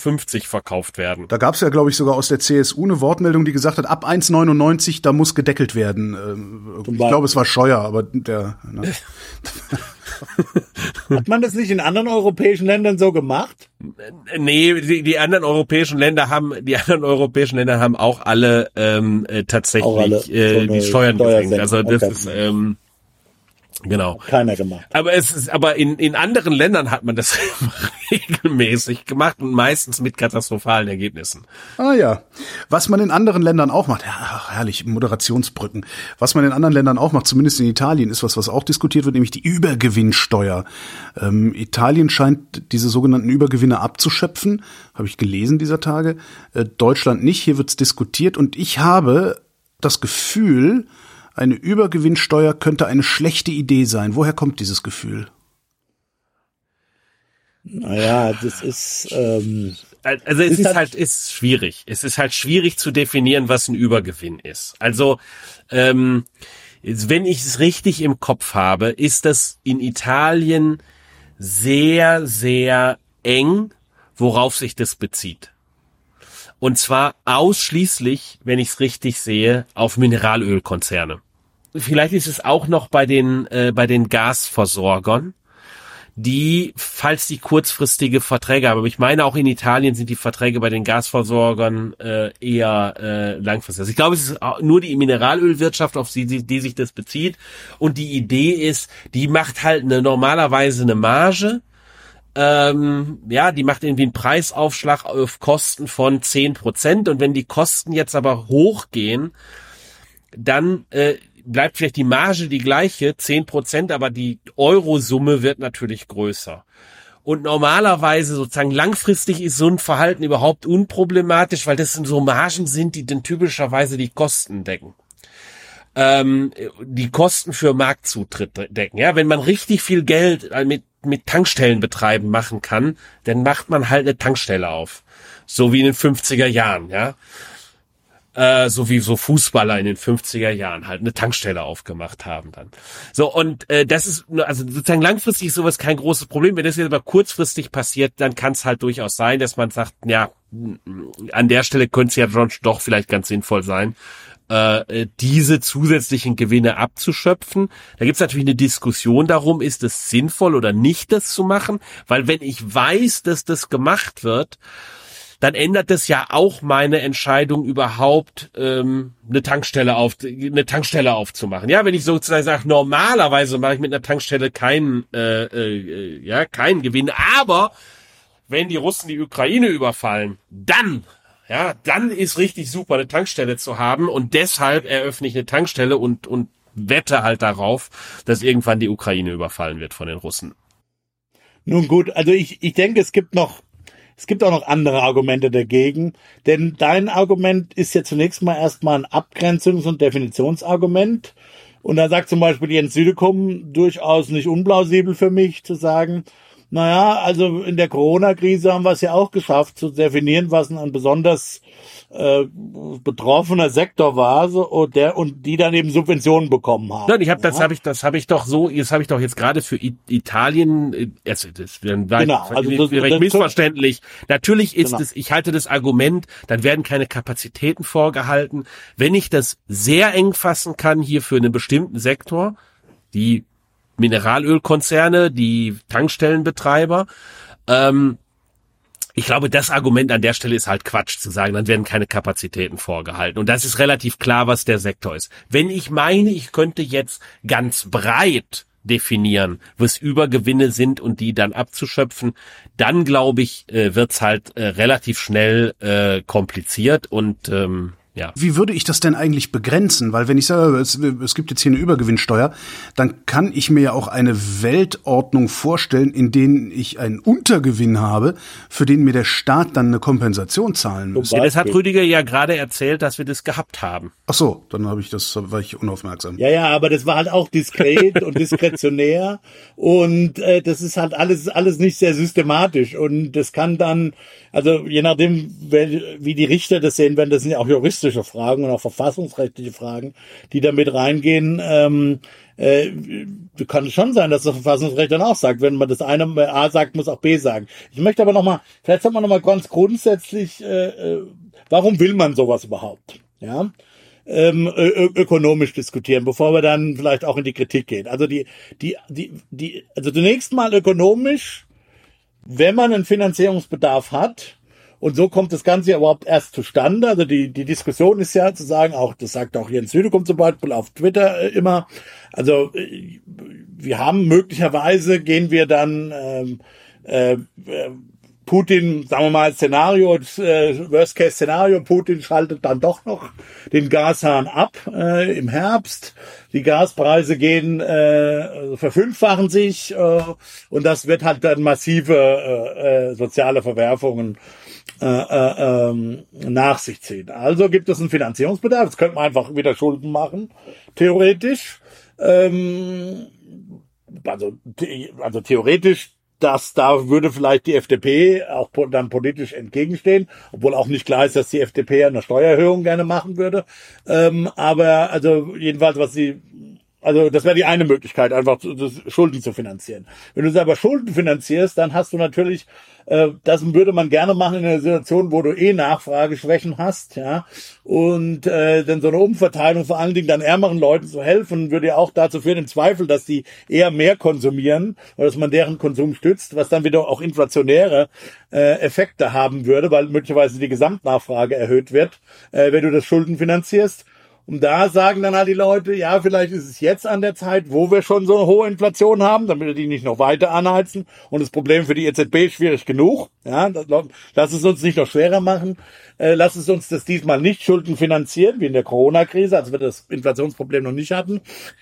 verkauft werden. Da gab es ja, glaube ich, sogar aus der CSU eine Wortmeldung, die gesagt hat, ab 1,99 da muss gedeckelt werden. Ähm, Ich Beispiel. glaube, es war Scheuer, aber der. Ne. Hat man das nicht in anderen europäischen Ländern so gemacht? Nee, die, die anderen europäischen Länder haben, die anderen europäischen Länder haben auch alle ähm, äh, tatsächlich Auch alle äh, die Steuern gesenkt. Also das Okay. ist ähm, genau. Keiner gemacht. Aber es ist, aber in, in anderen Ländern hat man das regelmäßig gemacht und meistens mit katastrophalen Ergebnissen. Ah ja. Was man in anderen Ländern auch macht, ja, ach, herrlich, Moderationsbrücken. Was man in anderen Ländern auch macht, zumindest in Italien, ist was, was auch diskutiert wird, nämlich die Übergewinnsteuer. Ähm, Italien scheint diese sogenannten Übergewinne abzuschöpfen, habe ich gelesen dieser Tage. Äh, Deutschland nicht, hier wird's diskutiert und ich habe das Gefühl, eine Übergewinnsteuer könnte eine schlechte Idee sein. Woher kommt dieses Gefühl? Naja, das ist, ähm, Also es Ist ist, das- halt ist schwierig. Es ist halt schwierig zu definieren, was ein Übergewinn ist. Also ähm, wenn ich es richtig im Kopf habe, ist das in Italien sehr, sehr eng, worauf sich das bezieht. Und zwar ausschließlich, wenn ich es richtig sehe, auf Mineralölkonzerne. Vielleicht ist es auch noch bei den äh, bei den Gasversorgern die, falls die kurzfristige Verträge haben, aber ich meine auch in Italien sind die Verträge bei den Gasversorgern äh, eher äh, langfristig. Also ich glaube, es ist nur die Mineralölwirtschaft, auf die, die, sich das bezieht. Und die Idee ist, die macht halt eine, normalerweise eine Marge. Ähm, ja, die macht irgendwie einen Preisaufschlag auf Kosten von 10 Prozent. Und wenn die Kosten jetzt aber hochgehen, dann äh, bleibt vielleicht die Marge die gleiche, 10 Prozent, aber die Eurosumme wird natürlich größer. Und normalerweise sozusagen langfristig ist so ein Verhalten überhaupt unproblematisch, weil das so Margen sind, die dann typischerweise die Kosten decken. Ähm, die Kosten für Marktzutritt decken. Ja, wenn man richtig viel Geld äh, mit, mit Tankstellen betreiben machen kann, dann macht man halt eine Tankstelle auf. So wie in den 50er Jahren, ja äh, so wie so Fußballer in den 50er Jahren halt eine Tankstelle aufgemacht haben dann. So, und äh, das ist, also sozusagen langfristig ist sowas kein großes Problem. Wenn das jetzt aber kurzfristig passiert, dann kann es halt durchaus sein, dass man sagt, ja, m- an der Stelle könnte es ja doch vielleicht ganz sinnvoll sein, äh, diese zusätzlichen Gewinne abzuschöpfen. Da gibt es natürlich eine Diskussion darum, ist es sinnvoll oder nicht, das zu machen, weil wenn ich weiß, dass das gemacht wird, dann ändert das ja auch meine Entscheidung überhaupt ähm, eine Tankstelle auf eine Tankstelle aufzumachen. Ja, wenn ich sozusagen sage, normalerweise mache ich mit einer Tankstelle keinen äh, äh, ja keinen Gewinn, aber wenn die Russen die Ukraine überfallen, dann ja, dann ist richtig super eine Tankstelle zu haben und deshalb eröffne ich eine Tankstelle und und wette halt darauf, dass irgendwann die Ukraine überfallen wird von den Russen. Nun gut, also ich, ich denke, es gibt noch, es gibt auch noch andere Argumente dagegen, denn dein Argument ist ja zunächst mal erstmal ein Abgrenzungs- und Definitionsargument. Und da sagt zum Beispiel Jens Südekum durchaus nicht unplausibel für mich zu sagen, Naja, also in der Corona-Krise haben wir es ja auch geschafft, zu definieren, was ein besonders äh, betroffener Sektor war, so, und der und die dann eben Subventionen bekommen haben. Nein, ich habe das habe ich das habe ich doch so, das habe ich doch jetzt gerade für Italien, äh, also das war genau, also das, recht das, missverständlich. Natürlich ist Genau. es, ich halte das Argument, dann werden keine Kapazitäten vorgehalten. Wenn ich das sehr eng fassen kann hier für einen bestimmten Sektor, die Mineralölkonzerne, die Tankstellenbetreiber, ähm, ich glaube, das Argument an der Stelle ist halt Quatsch zu sagen, dann werden keine Kapazitäten vorgehalten. Und das ist relativ klar, was der Sektor ist. Wenn ich meine, ich könnte jetzt ganz breit definieren, was Übergewinne sind und die dann abzuschöpfen, dann glaube ich, äh, wird's halt äh, relativ schnell äh, kompliziert und ähm, ja. Wie würde ich das denn eigentlich begrenzen? Weil wenn ich sage, es, es gibt jetzt hier eine Übergewinnsteuer, dann kann ich mir ja auch eine Weltordnung vorstellen, in denen ich einen Untergewinn habe, für den mir der Staat dann eine Kompensation zahlen müsste. Ja, das hat Rüdiger ja gerade erzählt, dass wir das gehabt haben. Ach so, dann habe ich das, war ich unaufmerksam. Ja, ja, aber das war halt auch diskret und diskretionär und äh, das ist halt alles alles nicht sehr systematisch und das kann dann, also je nachdem, wer, wie die Richter das sehen werden, das sind ja auch juristische Fragen und auch verfassungsrechtliche Fragen, die da mit reingehen. Ähm, äh, kann es schon sein, dass das Verfassungsrecht dann auch sagt, wenn man das eine A sagt, muss auch B sagen. Ich möchte aber noch mal, vielleicht sagen wir noch mal ganz grundsätzlich, äh, äh, warum will man sowas überhaupt? Ja, ähm, ökonomisch diskutieren, bevor wir dann vielleicht auch in die Kritik gehen. Also die, die, die, die, also zunächst mal ökonomisch, wenn man einen Finanzierungsbedarf hat, und so kommt das Ganze ja überhaupt erst zustande. Also die, die Diskussion ist ja zu sagen, auch das sagt auch Jens Südekum zum Beispiel auf Twitter äh, immer. Also äh, wir haben möglicherweise gehen wir dann ähm, äh, Putin, sagen wir mal, Szenario, äh, Worst-Case-Szenario, Putin schaltet dann doch noch den Gashahn ab äh, im Herbst. Die Gaspreise gehen, äh, verfünffachen sich äh, und das wird halt dann massive äh, äh, soziale Verwerfungen äh, äh, ähm, nach sich ziehen. Also gibt es einen Finanzierungsbedarf. Jetzt könnte man einfach wieder Schulden machen, theoretisch. Ähm, also, also theoretisch, dass da würde vielleicht die FDP auch dann politisch entgegenstehen, obwohl auch nicht klar ist, dass die FDP eine Steuererhöhung gerne machen würde. Ähm, aber also jedenfalls, was sie also das wäre die eine Möglichkeit, einfach Schulden zu finanzieren. Wenn du selber Schulden finanzierst, dann hast du natürlich, äh, das würde man gerne machen in einer Situation, wo du eh Nachfrageschwächen hast, ja. Und äh, dann so eine Umverteilung vor allen Dingen dann ärmeren Leuten zu helfen, würde ja auch dazu führen, im Zweifel, dass die eher mehr konsumieren oder dass man deren Konsum stützt, was dann wieder auch inflationäre äh, Effekte haben würde, weil möglicherweise die Gesamtnachfrage erhöht wird, äh, wenn du das Schulden finanzierst. Und da sagen dann halt die Leute, ja, vielleicht ist es jetzt an der Zeit, wo wir schon so eine hohe Inflation haben, damit wir die nicht noch weiter anheizen. Und das Problem für die EZB ist schwierig genug. Ja, lass es uns nicht noch schwerer machen. Äh, lass es uns das diesmal nicht Schulden finanzieren, wie in der Corona-Krise, als wir das Inflationsproblem noch nicht hatten.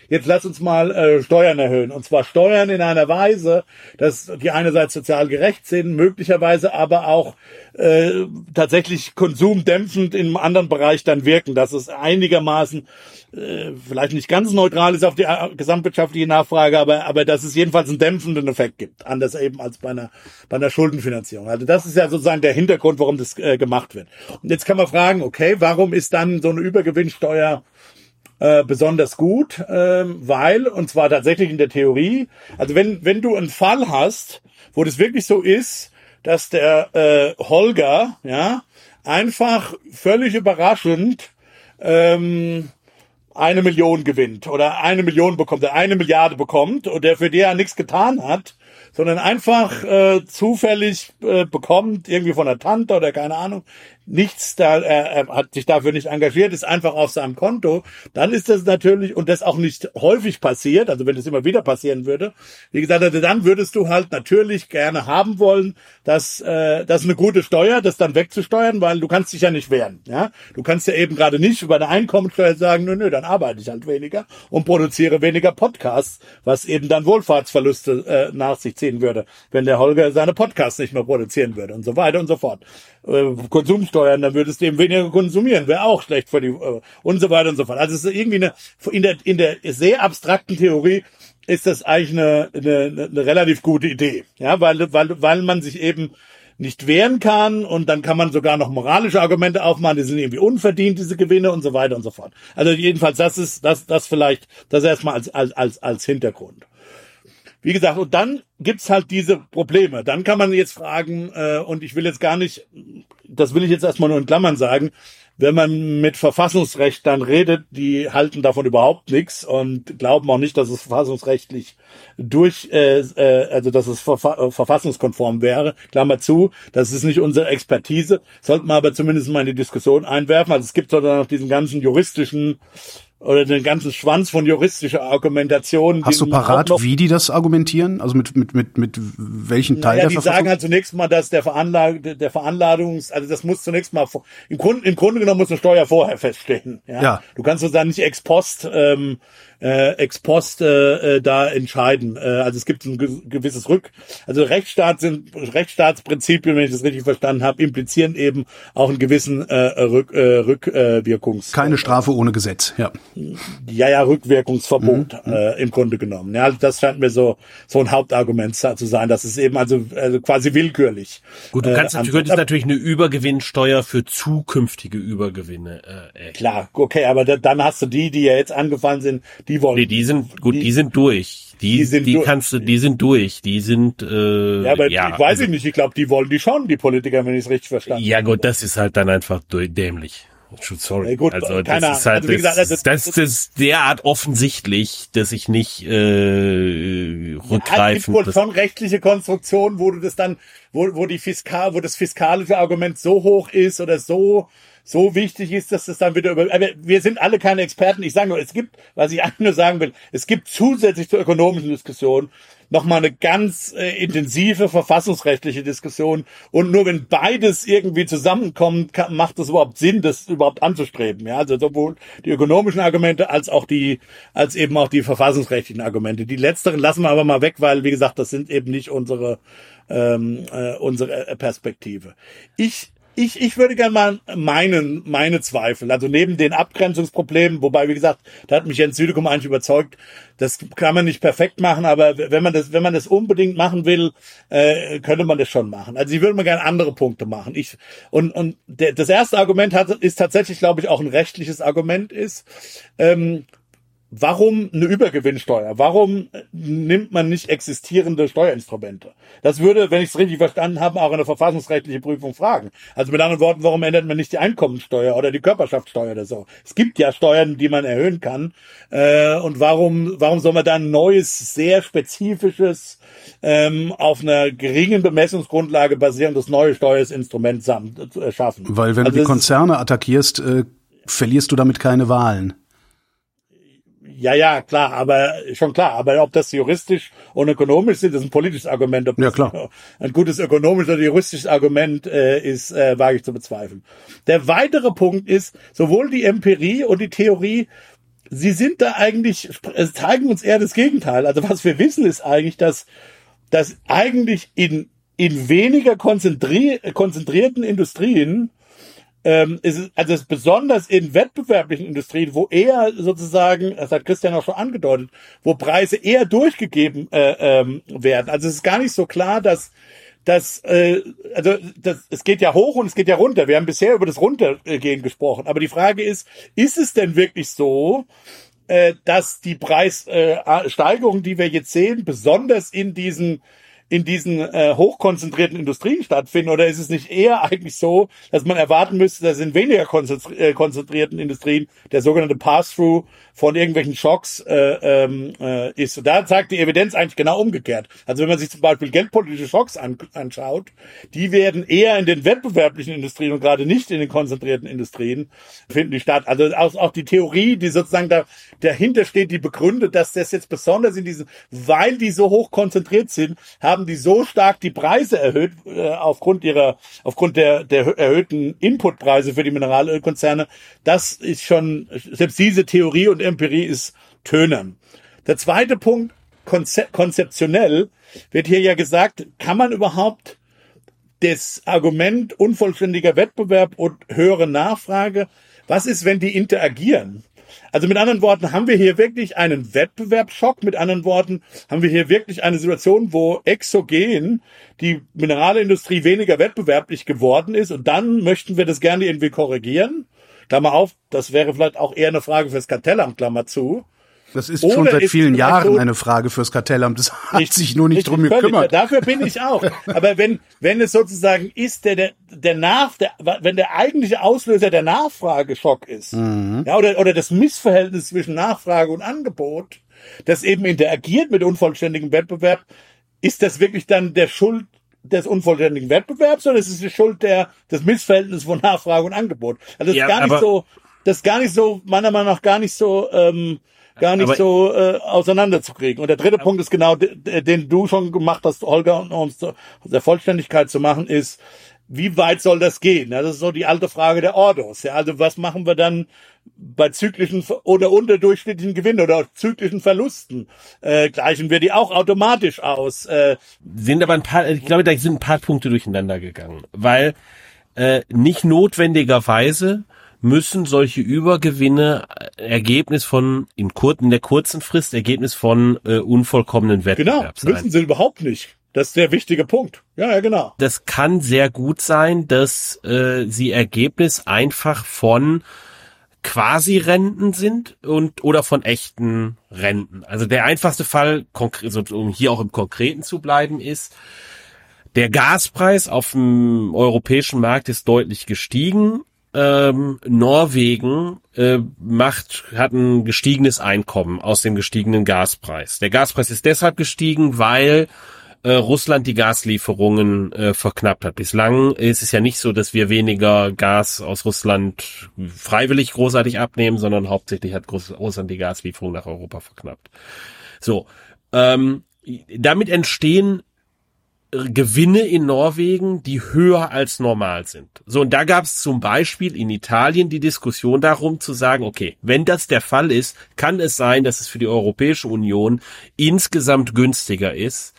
Jetzt lass uns mal äh, Steuern erhöhen. Und zwar Steuern in einer Weise, dass die einerseits sozial gerecht sind, möglicherweise aber auch äh, tatsächlich konsumdämpfend im anderen Bereich dann wirken, dass es einigermaßen äh, vielleicht nicht ganz neutral ist auf die äh, gesamtwirtschaftliche Nachfrage, aber, aber dass es jedenfalls einen dämpfenden Effekt gibt, anders eben als bei einer, bei einer Schuldenfinanzierung. Also das ist ja sozusagen der Hintergrund, warum das äh, gemacht wird. Und jetzt kann man fragen, okay, warum ist dann so eine Übergewinnsteuer äh, besonders gut, ähm, weil, und zwar tatsächlich in der Theorie, also wenn, wenn du einen Fall hast, wo das wirklich so ist, dass der äh, Holger, ja, einfach völlig überraschend ähm, eine Million gewinnt oder eine Million bekommt, der eine Milliarde bekommt und der für die ja nichts getan hat, sondern einfach äh, zufällig äh, bekommt, irgendwie von der Tante oder keine Ahnung, nichts da, er, er hat sich dafür nicht engagiert, ist einfach auf seinem Konto, dann ist das natürlich, und das auch nicht häufig passiert, also wenn das immer wieder passieren würde, wie gesagt, also dann würdest du halt natürlich gerne haben wollen, dass äh, das eine gute Steuer, das dann wegzusteuern, weil du kannst dich ja nicht wehren. Ja? Du kannst ja eben gerade nicht über eine Einkommensteuer sagen, nö, nö, dann arbeite ich halt weniger und produziere weniger Podcasts, was eben dann Wohlfahrtsverluste äh, nach sich ziehen würde, wenn der Holger seine Podcasts nicht mehr produzieren würde und so weiter und so fort. Äh, Konsumsteuern, dann würdest du eben weniger konsumieren, wäre auch schlecht für die äh, und so weiter und so fort. Also es ist irgendwie eine in der in der sehr abstrakten Theorie ist das eigentlich eine, eine, eine relativ gute Idee. Ja, weil, weil, weil man sich eben nicht wehren kann und dann kann man sogar noch moralische Argumente aufmachen, die sind irgendwie unverdient, diese Gewinne und so weiter und so fort. Also jedenfalls, das ist, das, das vielleicht, das erstmal als, als, als, als Hintergrund. Wie gesagt, und dann gibt's halt diese Probleme. Dann kann man jetzt fragen, äh, und ich will jetzt gar nicht, das will ich jetzt erstmal nur in Klammern sagen, wenn man mit Verfassungsrecht dann redet, die halten davon überhaupt nichts und glauben auch nicht, dass es verfassungsrechtlich durch, äh, äh, also dass es verfa äh, verfassungskonform wäre. Klammer zu, das ist nicht unsere Expertise, sollten wir aber zumindest mal in die Diskussion einwerfen. Also es gibt so dann noch diesen ganzen juristischen oder den ganzen Schwanz von juristischer Argumentation. Hast du parat, wie die das argumentieren? Also mit, mit, mit, mit welchen Teil naja, der die sagen halt zunächst mal, dass der Veranlag, der Veranladungs, also das muss zunächst mal, im Grunde, im Grunde genommen muss eine Steuer vorher feststehen. Ja. ja. Du kannst sozusagen nicht ex post, ähm, äh, ex post äh, äh, da entscheiden. Äh, also es gibt ein gewisses Rück, also Rechtsstaat sind Rechtsstaatsprinzipien, wenn ich das richtig verstanden habe, implizieren eben auch einen gewissen äh, Rück, äh, Rückwirkungs. Keine Strafe ohne Gesetz, ja. Ja, ja, Rückwirkungsverbot mhm. äh, im Grunde genommen. Ja, also das scheint mir so so ein Hauptargument zu sein, dass es eben also, also quasi willkürlich. Gut, du kannst äh, natürlich, könntest natürlich eine Übergewinnsteuer für zukünftige Übergewinne. Äh, Klar, okay, aber da, dann hast du die, die ja jetzt angefallen sind, die wollen. Nee, die sind gut, die, die sind durch. Die, die, sind die kannst du, die sind durch. Die sind. Äh, ja, aber ja, ich weiß also, ich nicht. Ich glaube, die wollen die schon, die Politiker, wenn ich es richtig verstanden habe. Ja gut, das ist halt dann einfach dämlich. Sorry. Ja, gut, also das ist halt also, gesagt, das, das, das, das, ist derart offensichtlich, dass ich nicht äh, rückgreifen. Es gibt wohl schon rechtliche Konstruktionen, wo du das dann, wo, wo die fiskal, wo das fiskalische Argument so hoch ist oder so so wichtig ist, dass das dann wieder über. Aber wir sind alle keine Experten. Ich sage nur, es gibt, was ich eigentlich nur sagen will, es gibt zusätzlich zur ökonomischen Diskussion nochmal eine ganz äh, intensive verfassungsrechtliche Diskussion. Und nur wenn beides irgendwie zusammenkommt, kann, macht es überhaupt Sinn, das überhaupt anzustreben. Ja, also sowohl die ökonomischen Argumente als auch die, als eben auch die verfassungsrechtlichen Argumente. Die letzteren lassen wir aber mal weg, weil, wie gesagt, das sind eben nicht unsere, ähm, äh, unsere Perspektive. Ich ich, ich würde gerne mal meinen, meine Zweifel, also neben den Abgrenzungsproblemen, wobei, wie gesagt, da hat mich Jens Südekum eigentlich überzeugt, das kann man nicht perfekt machen, aber wenn man das, wenn man das unbedingt machen will, äh, könnte man das schon machen. Also ich würde mal gerne andere Punkte machen. Ich, und, und der, das erste Argument hat, ist tatsächlich, glaube ich, auch ein rechtliches Argument ist, ähm, Warum eine Übergewinnsteuer? Warum nimmt man nicht existierende Steuerinstrumente? Das würde, wenn ich es richtig verstanden habe, auch eine verfassungsrechtliche Prüfung fragen. Also mit anderen Worten, warum ändert man nicht die Einkommensteuer oder die Körperschaftssteuer oder so? Es gibt ja Steuern, die man erhöhen kann. Äh, und warum, warum soll man dann ein neues, sehr spezifisches, ähm, auf einer geringen Bemessungsgrundlage basierendes neue Steuerinstrument schaffen? Weil wenn also du die Konzerne attackierst, äh, verlierst du damit keine Wahlen. Ja, ja, klar, aber schon klar. Aber ob das juristisch und ökonomisch sind, ist ein politisches Argument. Ob ja, klar. Ein gutes ökonomisches oder juristisches Argument äh, ist, äh, wage ich zu bezweifeln. Der weitere Punkt ist, sowohl die Empirie und die Theorie, sie sind da eigentlich, zeigen uns eher das Gegenteil. Also was wir wissen ist eigentlich, dass, dass eigentlich in, in weniger konzentri konzentrierten Industrien ähm, ist, also ist besonders in wettbewerblichen Industrien, wo eher sozusagen, das hat Christian auch schon angedeutet, wo Preise eher durchgegeben äh, ähm, werden. Also es ist gar nicht so klar, dass dass äh, also das, es geht ja hoch und es geht ja runter. Wir haben bisher über das Runtergehen gesprochen, aber die Frage ist, ist es denn wirklich so, äh, dass die Preissteigerungen, äh, die wir jetzt sehen, besonders in diesen in diesen äh, hochkonzentrierten Industrien stattfinden? Oder ist es nicht eher eigentlich so, dass man erwarten müsste, dass in weniger äh, konzentrierten Industrien der sogenannte Pass-Through von irgendwelchen Schocks äh, ähm, äh, ist? Und da zeigt die Evidenz eigentlich genau umgekehrt. Also wenn man sich zum Beispiel geldpolitische Schocks an, anschaut, die werden eher in den wettbewerblichen Industrien und gerade nicht in den konzentrierten Industrien finden die statt. Also auch, auch die Theorie, die sozusagen da dahinter steht, die begründet, dass das jetzt besonders in diesen, weil die so hoch konzentriert sind, haben haben die so stark die Preise erhöht äh, aufgrund ihrer aufgrund der der erhöhten Inputpreise für die Mineralölkonzerne. Das ist schon selbst diese Theorie und Empirie ist tönern. Der zweite Punkt konzep konzeptionell wird hier ja gesagt, kann man überhaupt das Argument unvollständiger Wettbewerb und höhere Nachfrage, was ist, wenn die interagieren? Also mit anderen Worten, haben wir hier wirklich einen Wettbewerbsschock? Mit anderen Worten, haben wir hier wirklich eine Situation, wo exogen die Mineralindustrie weniger wettbewerblich geworden ist und dann möchten wir das gerne irgendwie korrigieren? Klammer auf, das wäre vielleicht auch eher eine Frage fürs Kartellamt, Klammer zu. Das ist schon seit vielen Jahren eine Frage fürs Kartellamt. Das hat nicht, sich nur nicht drum völlig, gekümmert. Dafür bin ich auch. Aber wenn, wenn es sozusagen ist, der, der, der nach, der, wenn der eigentliche Auslöser der Nachfrageschock ist, mhm. ja, oder, oder das Missverhältnis zwischen Nachfrage und Angebot, das eben interagiert mit unvollständigem Wettbewerb, ist das wirklich dann der Schuld des unvollständigen Wettbewerbs oder ist es die Schuld der, des Missverhältnisses von Nachfrage und Angebot? Also das ja, ist gar nicht so, das ist gar nicht so, meiner Meinung nach gar nicht so, ähm, gar nicht aber so äh, auseinanderzukriegen. Und der dritte Punkt ist genau, den du schon gemacht hast, Holger, um es der Vollständigkeit zu machen, ist, wie weit soll das gehen? Das ist so die alte Frage der Ordos. Ja, also was machen wir dann bei zyklischen oder unterdurchschnittlichen Gewinnen oder zyklischen Verlusten? Äh, gleichen wir die auch automatisch aus? Äh, sind aber ein paar, ich glaube, da sind ein paar Punkte durcheinander gegangen, weil äh, nicht notwendigerweise müssen solche Übergewinne äh, Ergebnis von in, kur in der kurzen Frist Ergebnis von äh, unvollkommenen Wettbewerb genau, sein. müssen sie überhaupt nicht. Das ist der wichtige Punkt. Ja, ja, genau. Das kann sehr gut sein, dass äh, sie Ergebnis einfach von quasi-Renten sind und oder von echten Renten. Also der einfachste Fall, um hier auch im Konkreten zu bleiben, ist, der Gaspreis auf dem europäischen Markt ist deutlich gestiegen ähm, Norwegen äh, macht, hat ein gestiegenes Einkommen aus dem gestiegenen Gaspreis. Der Gaspreis ist deshalb gestiegen, weil äh, Russland die Gaslieferungen äh, verknappt hat. Bislang ist es ja nicht so, dass wir weniger Gas aus Russland freiwillig großartig abnehmen, sondern hauptsächlich hat Russland die Gaslieferungen nach Europa verknappt. So, ähm, damit entstehen Gewinne in Norwegen, die höher als normal sind. So, und da gab es zum Beispiel in Italien die Diskussion darum zu sagen, okay, wenn das der Fall ist, kann es sein, dass es für die Europäische Union insgesamt günstiger ist,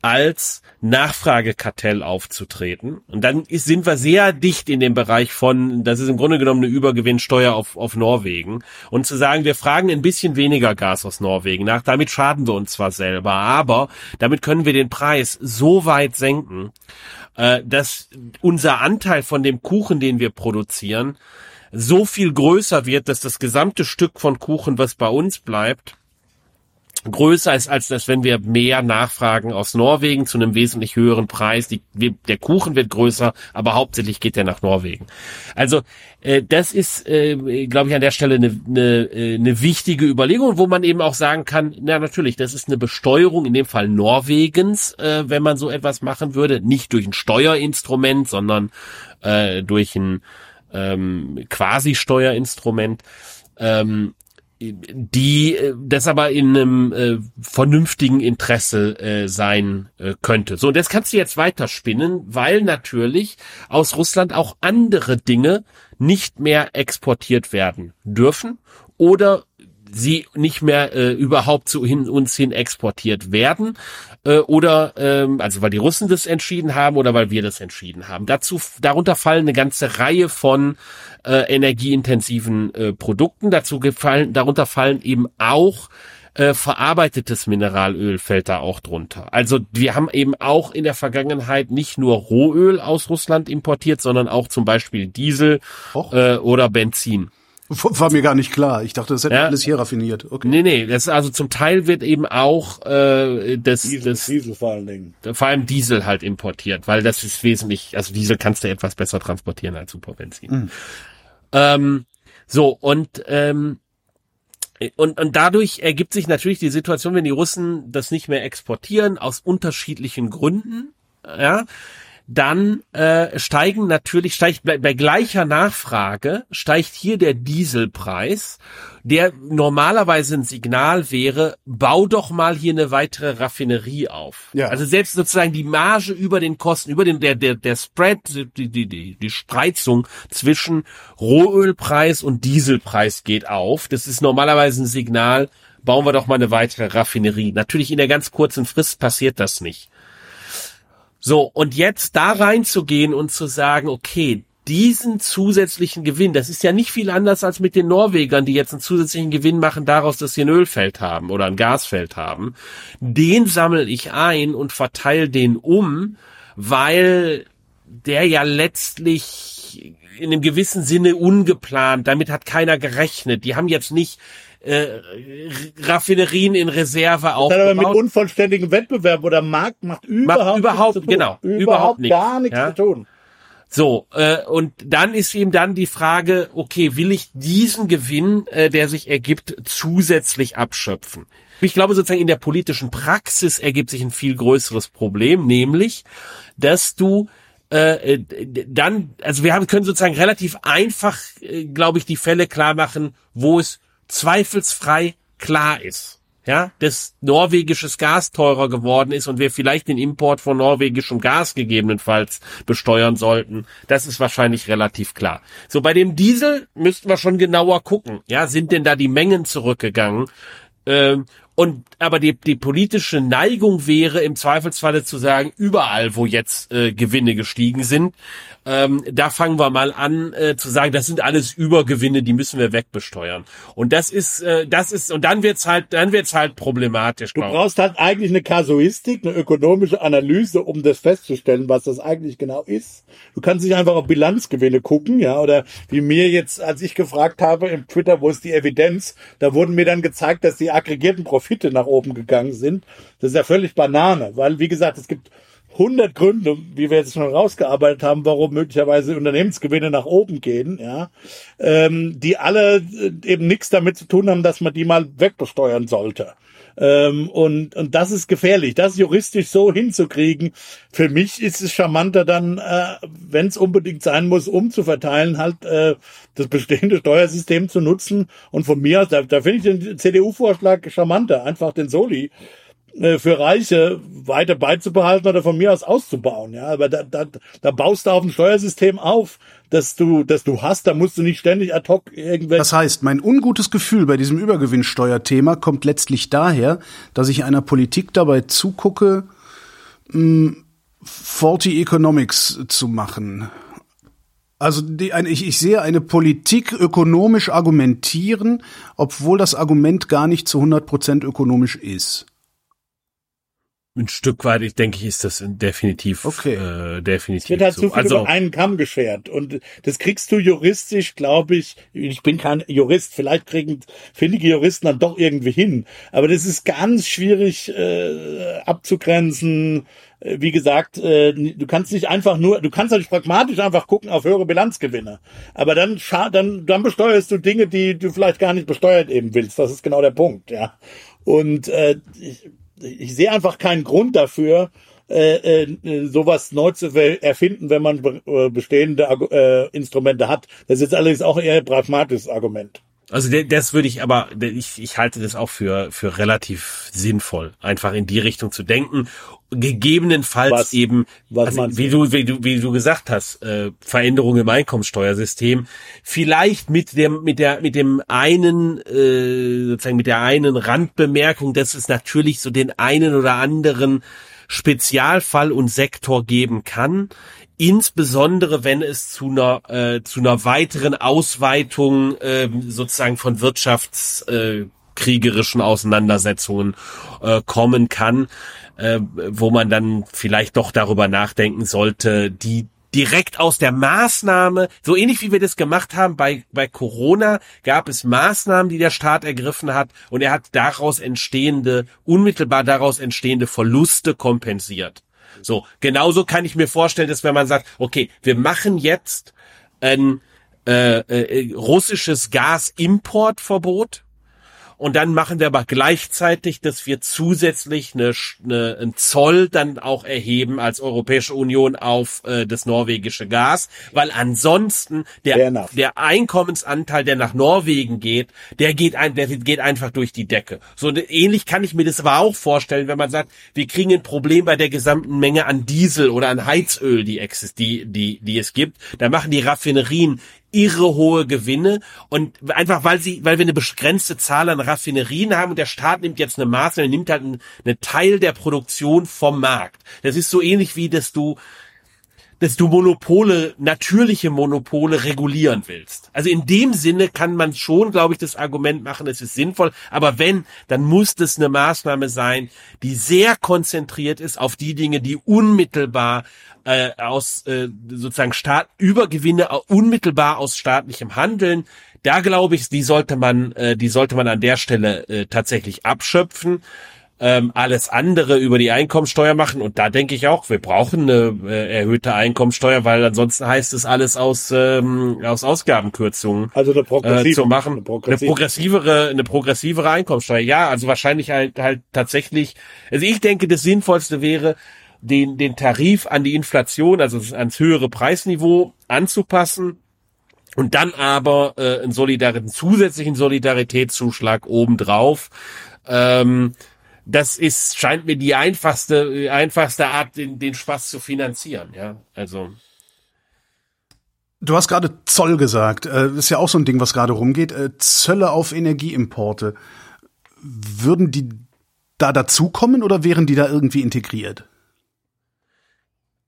als Nachfragekartell aufzutreten. Und dann ist, sind wir sehr dicht in dem Bereich von, das ist im Grunde genommen eine Übergewinnsteuer auf, auf Norwegen. Und zu sagen, wir fragen ein bisschen weniger Gas aus Norwegen nach, damit schaden wir uns zwar selber, aber damit können wir den Preis so weit senken, äh, dass unser Anteil von dem Kuchen, den wir produzieren, so viel größer wird, dass das gesamte Stück von Kuchen, was bei uns bleibt, größer ist, als das, wenn wir mehr nachfragen aus Norwegen zu einem wesentlich höheren Preis. Die, der Kuchen wird größer, aber hauptsächlich geht er nach Norwegen. Also äh, das ist, äh, glaube ich, an der Stelle eine, eine, eine wichtige Überlegung, wo man eben auch sagen kann, na natürlich, das ist eine Besteuerung, in dem Fall Norwegens, äh, wenn man so etwas machen würde, nicht durch ein Steuerinstrument, sondern äh, durch ein ähm, quasi Steuerinstrument. Ähm, die äh, das aber in einem äh, vernünftigen Interesse äh, sein äh, könnte. So, und das kannst du jetzt weiterspinnen, weil natürlich aus Russland auch andere Dinge nicht mehr exportiert werden dürfen oder sie nicht mehr äh, überhaupt zu hin, uns hin exportiert werden äh, oder ähm, also weil die Russen das entschieden haben oder weil wir das entschieden haben. Dazu darunter fallen eine ganze Reihe von äh, energieintensiven äh, Produkten. Dazu gefallen darunter fallen eben auch äh, verarbeitetes Mineralöl fällt da auch drunter. Also wir haben eben auch in der Vergangenheit nicht nur Rohöl aus Russland importiert, sondern auch zum Beispiel Diesel äh, oder Benzin. War mir gar nicht klar. Ich dachte, das hätte ja. alles hier raffiniert. Okay. Nee, nee, das also zum Teil wird eben auch äh, das, Diesel, das Diesel vor allen Dingen. Vor allem Diesel halt importiert, weil das ist wesentlich, also Diesel kannst du etwas besser transportieren als Superbenzin. Mhm. Ähm, so, und ähm, und, und dadurch ergibt sich natürlich die Situation, wenn die Russen das nicht mehr exportieren, aus unterschiedlichen Gründen, ja, dann äh, steigen natürlich, steigt bei, bei gleicher Nachfrage, steigt hier der Dieselpreis, der normalerweise ein Signal wäre, bau doch mal hier eine weitere Raffinerie auf. Ja. Also selbst sozusagen die Marge über den Kosten, über den der der der Spread, die die die, die Spreizung zwischen Rohölpreis und Dieselpreis geht auf. Das ist normalerweise ein Signal, bauen wir doch mal eine weitere Raffinerie. Natürlich in der ganz kurzen Frist passiert das nicht. So, und jetzt da reinzugehen und zu sagen, okay, diesen zusätzlichen Gewinn, das ist ja nicht viel anders als mit den Norwegern, die jetzt einen zusätzlichen Gewinn machen daraus, dass sie ein Ölfeld haben oder ein Gasfeld haben, den sammle ich ein und verteile den um, weil der ja letztlich in einem gewissen Sinne ungeplant, damit hat keiner gerechnet. Die haben jetzt nicht äh, Raffinerien in Reserve aufgebaut. aber mit unvollständigem Wettbewerb oder Markt macht überhaupt, macht überhaupt nichts genau überhaupt, nichts, gar nichts ja? zu tun. So, äh, und dann ist ihm dann die Frage, okay, will ich diesen Gewinn, äh, der sich ergibt, zusätzlich abschöpfen? Ich glaube sozusagen in der politischen Praxis ergibt sich ein viel größeres Problem, nämlich, dass du äh, äh dann, also wir haben, können sozusagen relativ einfach, äh, glaube ich, die Fälle klar machen, wo es zweifelsfrei klar ist ja, dass norwegisches Gas teurer geworden ist und wir vielleicht den Import von norwegischem Gas gegebenenfalls besteuern sollten. Das ist wahrscheinlich relativ klar. So, bei dem Diesel müssten wir schon genauer gucken. Ja, sind denn da die Mengen zurückgegangen? Ähm, und aber die, die politische Neigung wäre im Zweifelsfalle zu sagen, überall, wo jetzt äh, Gewinne gestiegen sind, ähm, da fangen wir mal an äh, zu sagen, das sind alles Übergewinne, die müssen wir wegbesteuern. Und das ist, äh, das ist, und dann wird's halt, dann wird's halt problematisch. Du brauchst halt eigentlich eine Kasuistik, eine ökonomische Analyse, um das festzustellen, was das eigentlich genau ist. Du kannst nicht einfach auf Bilanzgewinne gucken, ja, oder wie mir jetzt, als ich gefragt habe im Twitter, wo ist die Evidenz, da wurden mir dann gezeigt, dass die aggregierten Profite nach oben gegangen sind. Das ist ja völlig Banane, weil, wie gesagt, es gibt 100 Gründe, wie wir jetzt schon rausgearbeitet haben, warum möglicherweise Unternehmensgewinne nach oben gehen, ja, ähm, die alle äh, eben nichts damit zu tun haben, dass man die mal wegbesteuern sollte. Ähm, und, und das ist gefährlich, das juristisch so hinzukriegen. Für mich ist es charmanter dann, äh, wenn es unbedingt sein muss, umzuverteilen, halt äh, das bestehende Steuersystem zu nutzen. Und von mir aus, da, da finde ich den CDU-Vorschlag charmanter, einfach den Soli für Reiche weiter beizubehalten oder von mir aus auszubauen. Ja, aber da, da, da baust du auf ein Steuersystem auf, dass du, dass du hast, da musst du nicht ständig ad hoc irgendwelche. Das heißt, mein ungutes Gefühl bei diesem Übergewinnsteuerthema kommt letztlich daher, dass ich einer Politik dabei zugucke, mh, faulty Economics zu machen. Also die, eine, ich, ich sehe eine Politik ökonomisch argumentieren, obwohl das Argument gar nicht zu 100 Prozent ökonomisch ist ein Stück weit, ich denke, ist das definitiv, okay. äh, definitiv. Es wird halt so. zu viel also, über einen Kamm geschert und das kriegst du juristisch, glaube ich. Ich bin kein Jurist, vielleicht kriegen findige Juristen dann doch irgendwie hin, aber das ist ganz schwierig äh, abzugrenzen. Äh, wie gesagt, äh, du kannst nicht einfach nur, du kannst natürlich pragmatisch einfach gucken auf höhere Bilanzgewinne, aber dann dann dann besteuerst du Dinge, die du vielleicht gar nicht besteuert eben willst. Das ist genau der Punkt, ja. Und äh, ich, ich sehe einfach keinen Grund dafür, äh, äh, sowas neu zu erfinden, wenn man äh, bestehende äh, Instrumente hat. Das ist allerdings auch eher ein pragmatisches Argument. Also das würde ich aber, ich, ich halte das auch für, für relativ sinnvoll, einfach in die Richtung zu denken. Gegebenenfalls was, eben, was also, wie, du, wie, du, wie du gesagt hast, äh, Veränderungen im Einkommenssteuersystem, vielleicht mit dem, mit der, mit dem einen, äh, sozusagen mit der einen Randbemerkung, dass es natürlich so den einen oder anderen Spezialfall und Sektor geben kann insbesondere wenn es zu einer äh, zu einer weiteren Ausweitung äh, sozusagen von wirtschaftskriegerischen äh, Auseinandersetzungen äh, kommen kann, äh, wo man dann vielleicht doch darüber nachdenken sollte, die direkt aus der Maßnahme, so ähnlich wie wir das gemacht haben bei, bei Corona, gab es Maßnahmen, die der Staat ergriffen hat und er hat daraus entstehende, unmittelbar daraus entstehende Verluste kompensiert. So, genauso kann ich mir vorstellen, dass wenn man sagt, okay, wir machen jetzt ein äh, äh, russisches Gasimportverbot, und dann machen wir aber gleichzeitig, dass wir zusätzlich eine, eine, einen Zoll dann auch erheben als Europäische Union auf äh, das norwegische Gas, weil ansonsten der, der Einkommensanteil, der nach Norwegen geht, der geht, ein, der geht einfach durch die Decke. So ähnlich kann ich mir das aber auch vorstellen, wenn man sagt, wir kriegen ein Problem bei der gesamten Menge an Diesel oder an Heizöl, die, die, die, die es gibt. Da machen die Raffinerien irre hohe Gewinne und einfach weil sie, weil wir eine begrenzte Zahl an Raffinerien haben und der Staat nimmt jetzt eine Maßnahme, nimmt halt einen, einen Teil der Produktion vom Markt. Das ist so ähnlich wie, dass du dass du Monopole, natürliche Monopole regulieren willst. Also in dem Sinne kann man schon, glaube ich, das Argument machen, es ist sinnvoll. Aber wenn, dann muss das eine Maßnahme sein, die sehr konzentriert ist auf die Dinge, die unmittelbar äh, aus äh, sozusagen Staat Übergewinne unmittelbar aus staatlichem Handeln. Da glaube ich, die sollte man, äh, die sollte man an der Stelle äh, tatsächlich abschöpfen ähm, alles andere über die Einkommensteuer machen. Und da denke ich auch, wir brauchen eine äh, erhöhte Einkommensteuer, weil ansonsten heißt es alles aus, ähm, aus Ausgabenkürzungen also eine progressive, äh, zu machen. Eine, progressive. eine progressivere, eine progressivere Einkommensteuer. Ja, also wahrscheinlich halt halt tatsächlich. Also ich denke, das Sinnvollste wäre, den, den Tarif an die Inflation, also ans höhere Preisniveau anzupassen und dann aber äh, einen, Solidar einen zusätzlichen Solidaritätszuschlag obendrauf. Ähm, das ist, scheint mir die einfachste, einfachste Art, den, den Spaß zu finanzieren, ja. Also. Du hast gerade Zoll gesagt. Das äh, ist ja auch so ein Ding, was gerade rumgeht. Äh, Zölle auf Energieimporte. Würden die da dazukommen oder wären die da irgendwie integriert?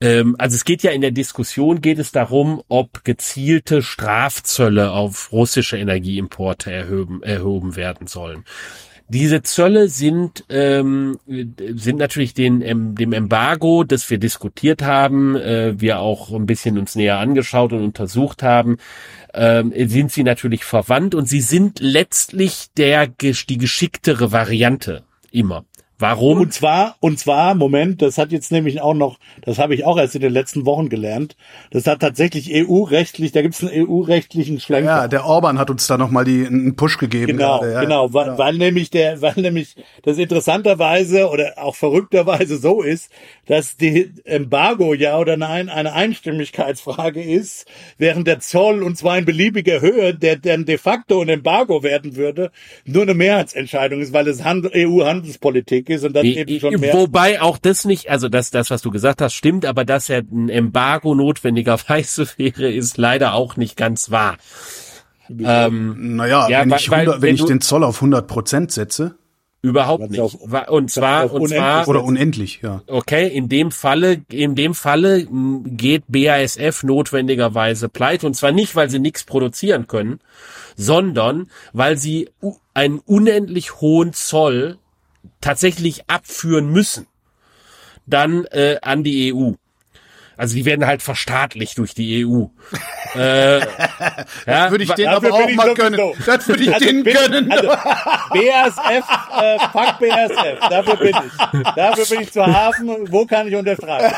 Ähm, also es geht ja in der Diskussion geht es darum, ob gezielte Strafzölle auf russische Energieimporte erhoben, erhoben werden sollen. Diese Zölle sind, ähm, sind natürlich den, dem Embargo, das wir diskutiert haben, äh, wir auch ein bisschen uns näher angeschaut und untersucht haben, ähm, sind sie natürlich verwandt und sie sind letztlich der, die geschicktere Variante immer. Warum? Und zwar, und zwar, Moment, das hat jetzt nämlich auch noch, das habe ich auch erst in den letzten Wochen gelernt. Das hat tatsächlich EU-rechtlich, da gibt es einen EU-rechtlichen Schlenker. Ja, der Orban hat uns da nochmal die einen Push gegeben. Genau, gerade, ja. genau, weil, ja. weil nämlich der, weil nämlich das interessanterweise oder auch verrückterweise so ist, dass die Embargo ja oder nein eine Einstimmigkeitsfrage ist, während der Zoll und zwar in beliebiger Höhe, der dann de facto ein Embargo werden würde, nur eine Mehrheitsentscheidung ist, weil es EU-Handelspolitik ist und dann eben schon mehr. Wobei auch das nicht, also das, das, was du gesagt hast, stimmt, aber dass ja ein Embargo notwendigerweise wäre, ist leider auch nicht ganz wahr. Ähm, naja, ja, wenn, ich, 100, weil, wenn, wenn ich den Zoll auf 100 Prozent setze. Überhaupt nicht. Auf, und zwar, und zwar oder unendlich, ja. Okay, in dem Falle, in dem Falle geht BASF notwendigerweise pleite und zwar nicht, weil sie nichts produzieren können, sondern weil sie einen unendlich hohen Zoll tatsächlich abführen müssen, dann äh, an die EU. Also die werden halt verstaatlicht durch die EU. äh, ja, würde ich denen aber auch mal gönnen. Das würde ich also denen bin, gönnen. Also, BASF, äh, fuck BASF, dafür bin ich. Dafür bin ich zu Hafen. Wo kann ich unterschreiben?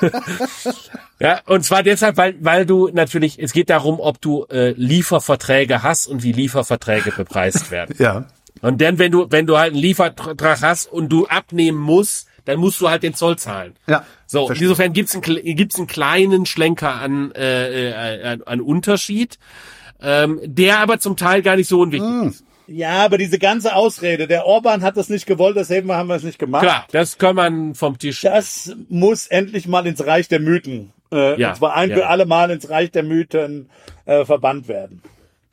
Ja, und zwar deshalb, weil, weil du natürlich, es geht darum, ob du äh, Lieferverträge hast und wie Lieferverträge bepreist werden. ja. Und dann, wenn du, wenn du halt einen Liefervertrag hast und du abnehmen musst, dann musst du halt den Zoll zahlen. Ja. So, verstehe. insofern gibt's einen, gibt's einen kleinen Schlenker an, äh, äh, an, an Unterschied, ähm, der aber zum Teil gar nicht so unwichtig hm. ist. Ja, aber diese ganze Ausrede, der Orban hat das nicht gewollt, deswegen haben wir es nicht gemacht. Klar, das kann man vom Tisch. Das muss endlich mal ins Reich der Mythen, äh, ja, und zwar ein ja. für alle Mal ins Reich der Mythen äh, verbannt werden.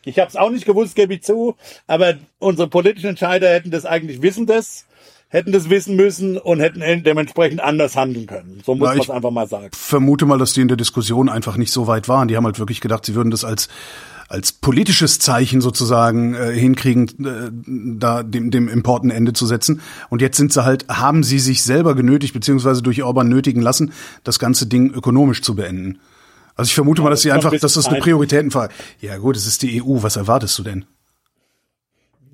Ich habe es auch nicht gewusst, gebe ich zu, aber unsere politischen Entscheider hätten das eigentlich wissen das, hätten das wissen müssen und hätten dementsprechend anders handeln können. So muss man es einfach mal sagen. Vermute mal, dass die in der Diskussion einfach nicht so weit waren. Die haben halt wirklich gedacht, sie würden das als als politisches Zeichen sozusagen äh, hinkriegen, äh, da dem, dem Import ein Ende zu setzen. Und jetzt sind sie halt, haben sie sich selber genötigt, beziehungsweise durch Orban nötigen lassen, das ganze Ding ökonomisch zu beenden. Also ich vermute mal, dass sie einfach, dass das eine Prioritätenfrage. Ja gut, es ist die EU. Was erwartest du denn?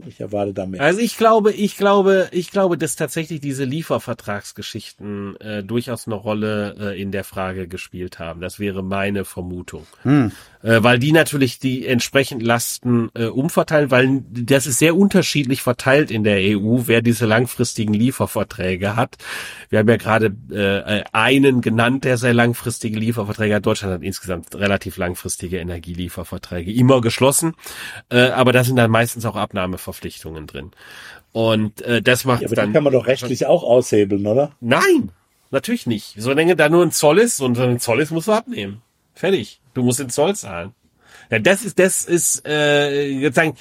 Ich erwarte damit. Also ich glaube, ich glaube, ich glaube, dass tatsächlich diese Liefervertragsgeschichten äh, durchaus eine Rolle äh, in der Frage gespielt haben. Das wäre meine Vermutung. Hm. Äh, weil die natürlich die entsprechend Lasten äh, umverteilen, weil das ist sehr unterschiedlich verteilt in der EU, wer diese langfristigen Lieferverträge hat. Wir haben ja gerade äh, einen genannt, der sehr langfristige Lieferverträge hat. Deutschland hat insgesamt relativ langfristige Energielieferverträge immer geschlossen, äh, aber da sind dann meistens auch Abnahmeverträge Verpflichtungen drin. Und äh, das macht ja, aber dann. kann man doch rechtlich auch aushebeln, oder? Nein, natürlich nicht. Solange da nur ein Zoll ist und ein Zoll ist, musst du abnehmen. Fertig. Du musst den Zoll zahlen. Ja, das ist, das ist, äh, sozusagen,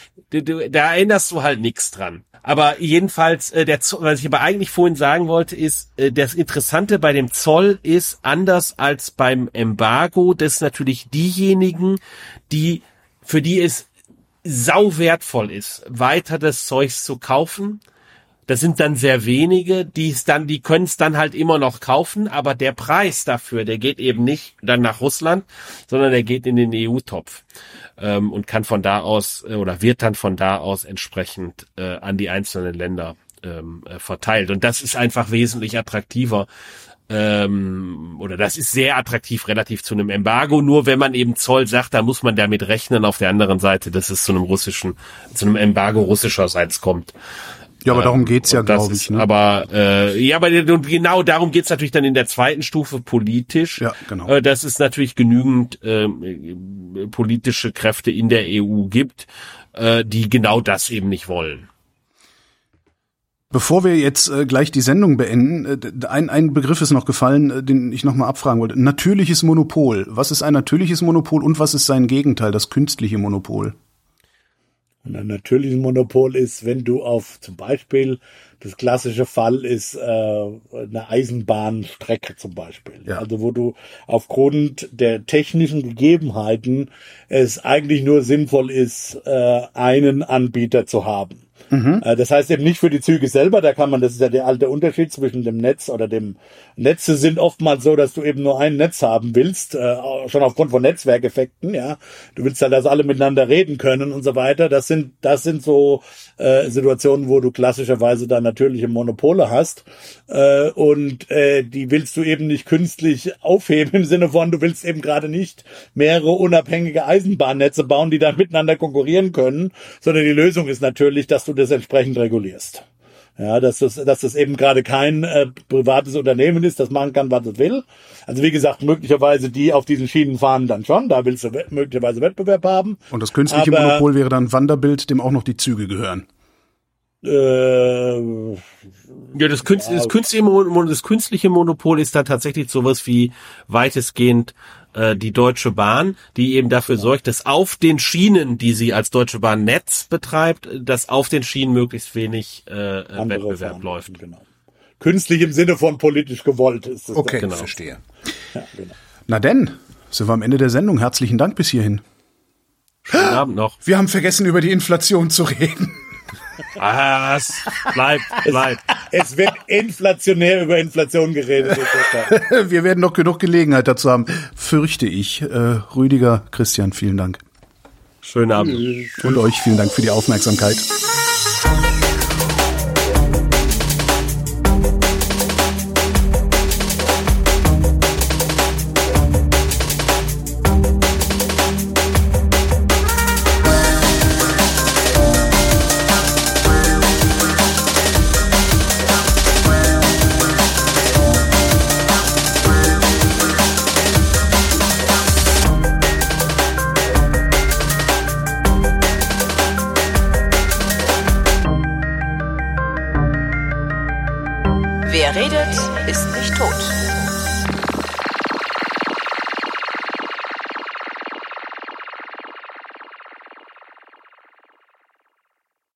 da erinnerst du halt nichts dran. Aber jedenfalls, äh, der Zoll, was ich aber eigentlich vorhin sagen wollte, ist, äh, das Interessante bei dem Zoll ist, anders als beim Embargo, dass natürlich diejenigen, die, für die es sau wertvoll ist, weiter das Zeugs zu kaufen, das sind dann sehr wenige, die es dann, die können es dann halt immer noch kaufen, aber der Preis dafür, der geht eben nicht dann nach Russland, sondern der geht in den EU-Topf ähm, und kann von da aus äh, oder wird dann von da aus entsprechend äh, an die einzelnen Länder ähm, äh, verteilt. Und das ist einfach wesentlich attraktiver. Ähm, oder das ist sehr attraktiv relativ zu einem Embargo. Nur wenn man eben Zoll sagt, da muss man damit rechnen auf der anderen Seite, dass es zu einem russischen, zu einem Embargo russischerseits kommt. Ja, aber darum geht's ja, glaube ich. Ne? Aber äh, ja, aber genau darum geht's natürlich dann in der zweiten Stufe politisch. Ja, genau. Äh, dass es natürlich genügend äh, politische Kräfte in der EU gibt, äh, die genau das eben nicht wollen. Bevor wir jetzt äh, gleich die Sendung beenden, äh, ein, ein Begriff ist noch gefallen, äh, den ich nochmal abfragen wollte. Natürliches Monopol. Was ist ein natürliches Monopol und was ist sein Gegenteil, das künstliche Monopol? Und ein natürliches Monopol ist, wenn du auf zum Beispiel das klassische Fall ist äh, eine Eisenbahnstrecke zum Beispiel. Ja. Also wo du aufgrund der technischen Gegebenheiten es eigentlich nur sinnvoll ist, äh, einen Anbieter zu haben. Mhm. Äh, das heißt eben nicht für die Züge selber, da kann man, das ist ja der alte Unterschied zwischen dem Netz oder dem Netze sind oftmals so, dass du eben nur ein Netz haben willst, äh, schon aufgrund von Netzwerkeffekten, ja. Du willst halt, dass alle miteinander reden können und so weiter. Das sind, das sind so äh, Situationen, wo du klassischerweise da natürliche Monopole hast. Und die willst du eben nicht künstlich aufheben im Sinne von, du willst eben gerade nicht mehrere unabhängige Eisenbahnnetze bauen, die dann miteinander konkurrieren können, sondern die Lösung ist natürlich, dass du das entsprechend regulierst. Ja, dass das, dass das eben gerade kein äh, privates Unternehmen ist, das machen kann, was es will. Also wie gesagt, möglicherweise die auf diesen Schienen fahren dann schon, da willst du möglicherweise Wettbewerb haben. Und das künstliche Aber, Monopol wäre dann Wanderbild, dem auch noch die Züge gehören. Äh, ja, das, Künst, das, künstliche, das künstliche Monopol ist da tatsächlich sowas wie weitestgehend äh, die Deutsche Bahn, die eben dafür sorgt, dass auf den Schienen, die sie als Deutsche Bahn Netz betreibt, dass auf den Schienen möglichst wenig äh, Wettbewerb fahren, läuft. Genau. Künstlich im Sinne von politisch gewollt ist es. Okay, genau. verstehe. Ja, genau. Na denn, sind wir am Ende der Sendung. Herzlichen Dank bis hierhin. Schönen Abend noch. Wir haben vergessen, über die Inflation zu reden. Was? Bleibt, bleibt. Es, es wird inflationär über Inflation geredet. Wir werden noch genug Gelegenheit dazu haben, fürchte ich. Äh, Rüdiger, Christian, vielen Dank. Schönen Abend. Und euch vielen Dank für die Aufmerksamkeit.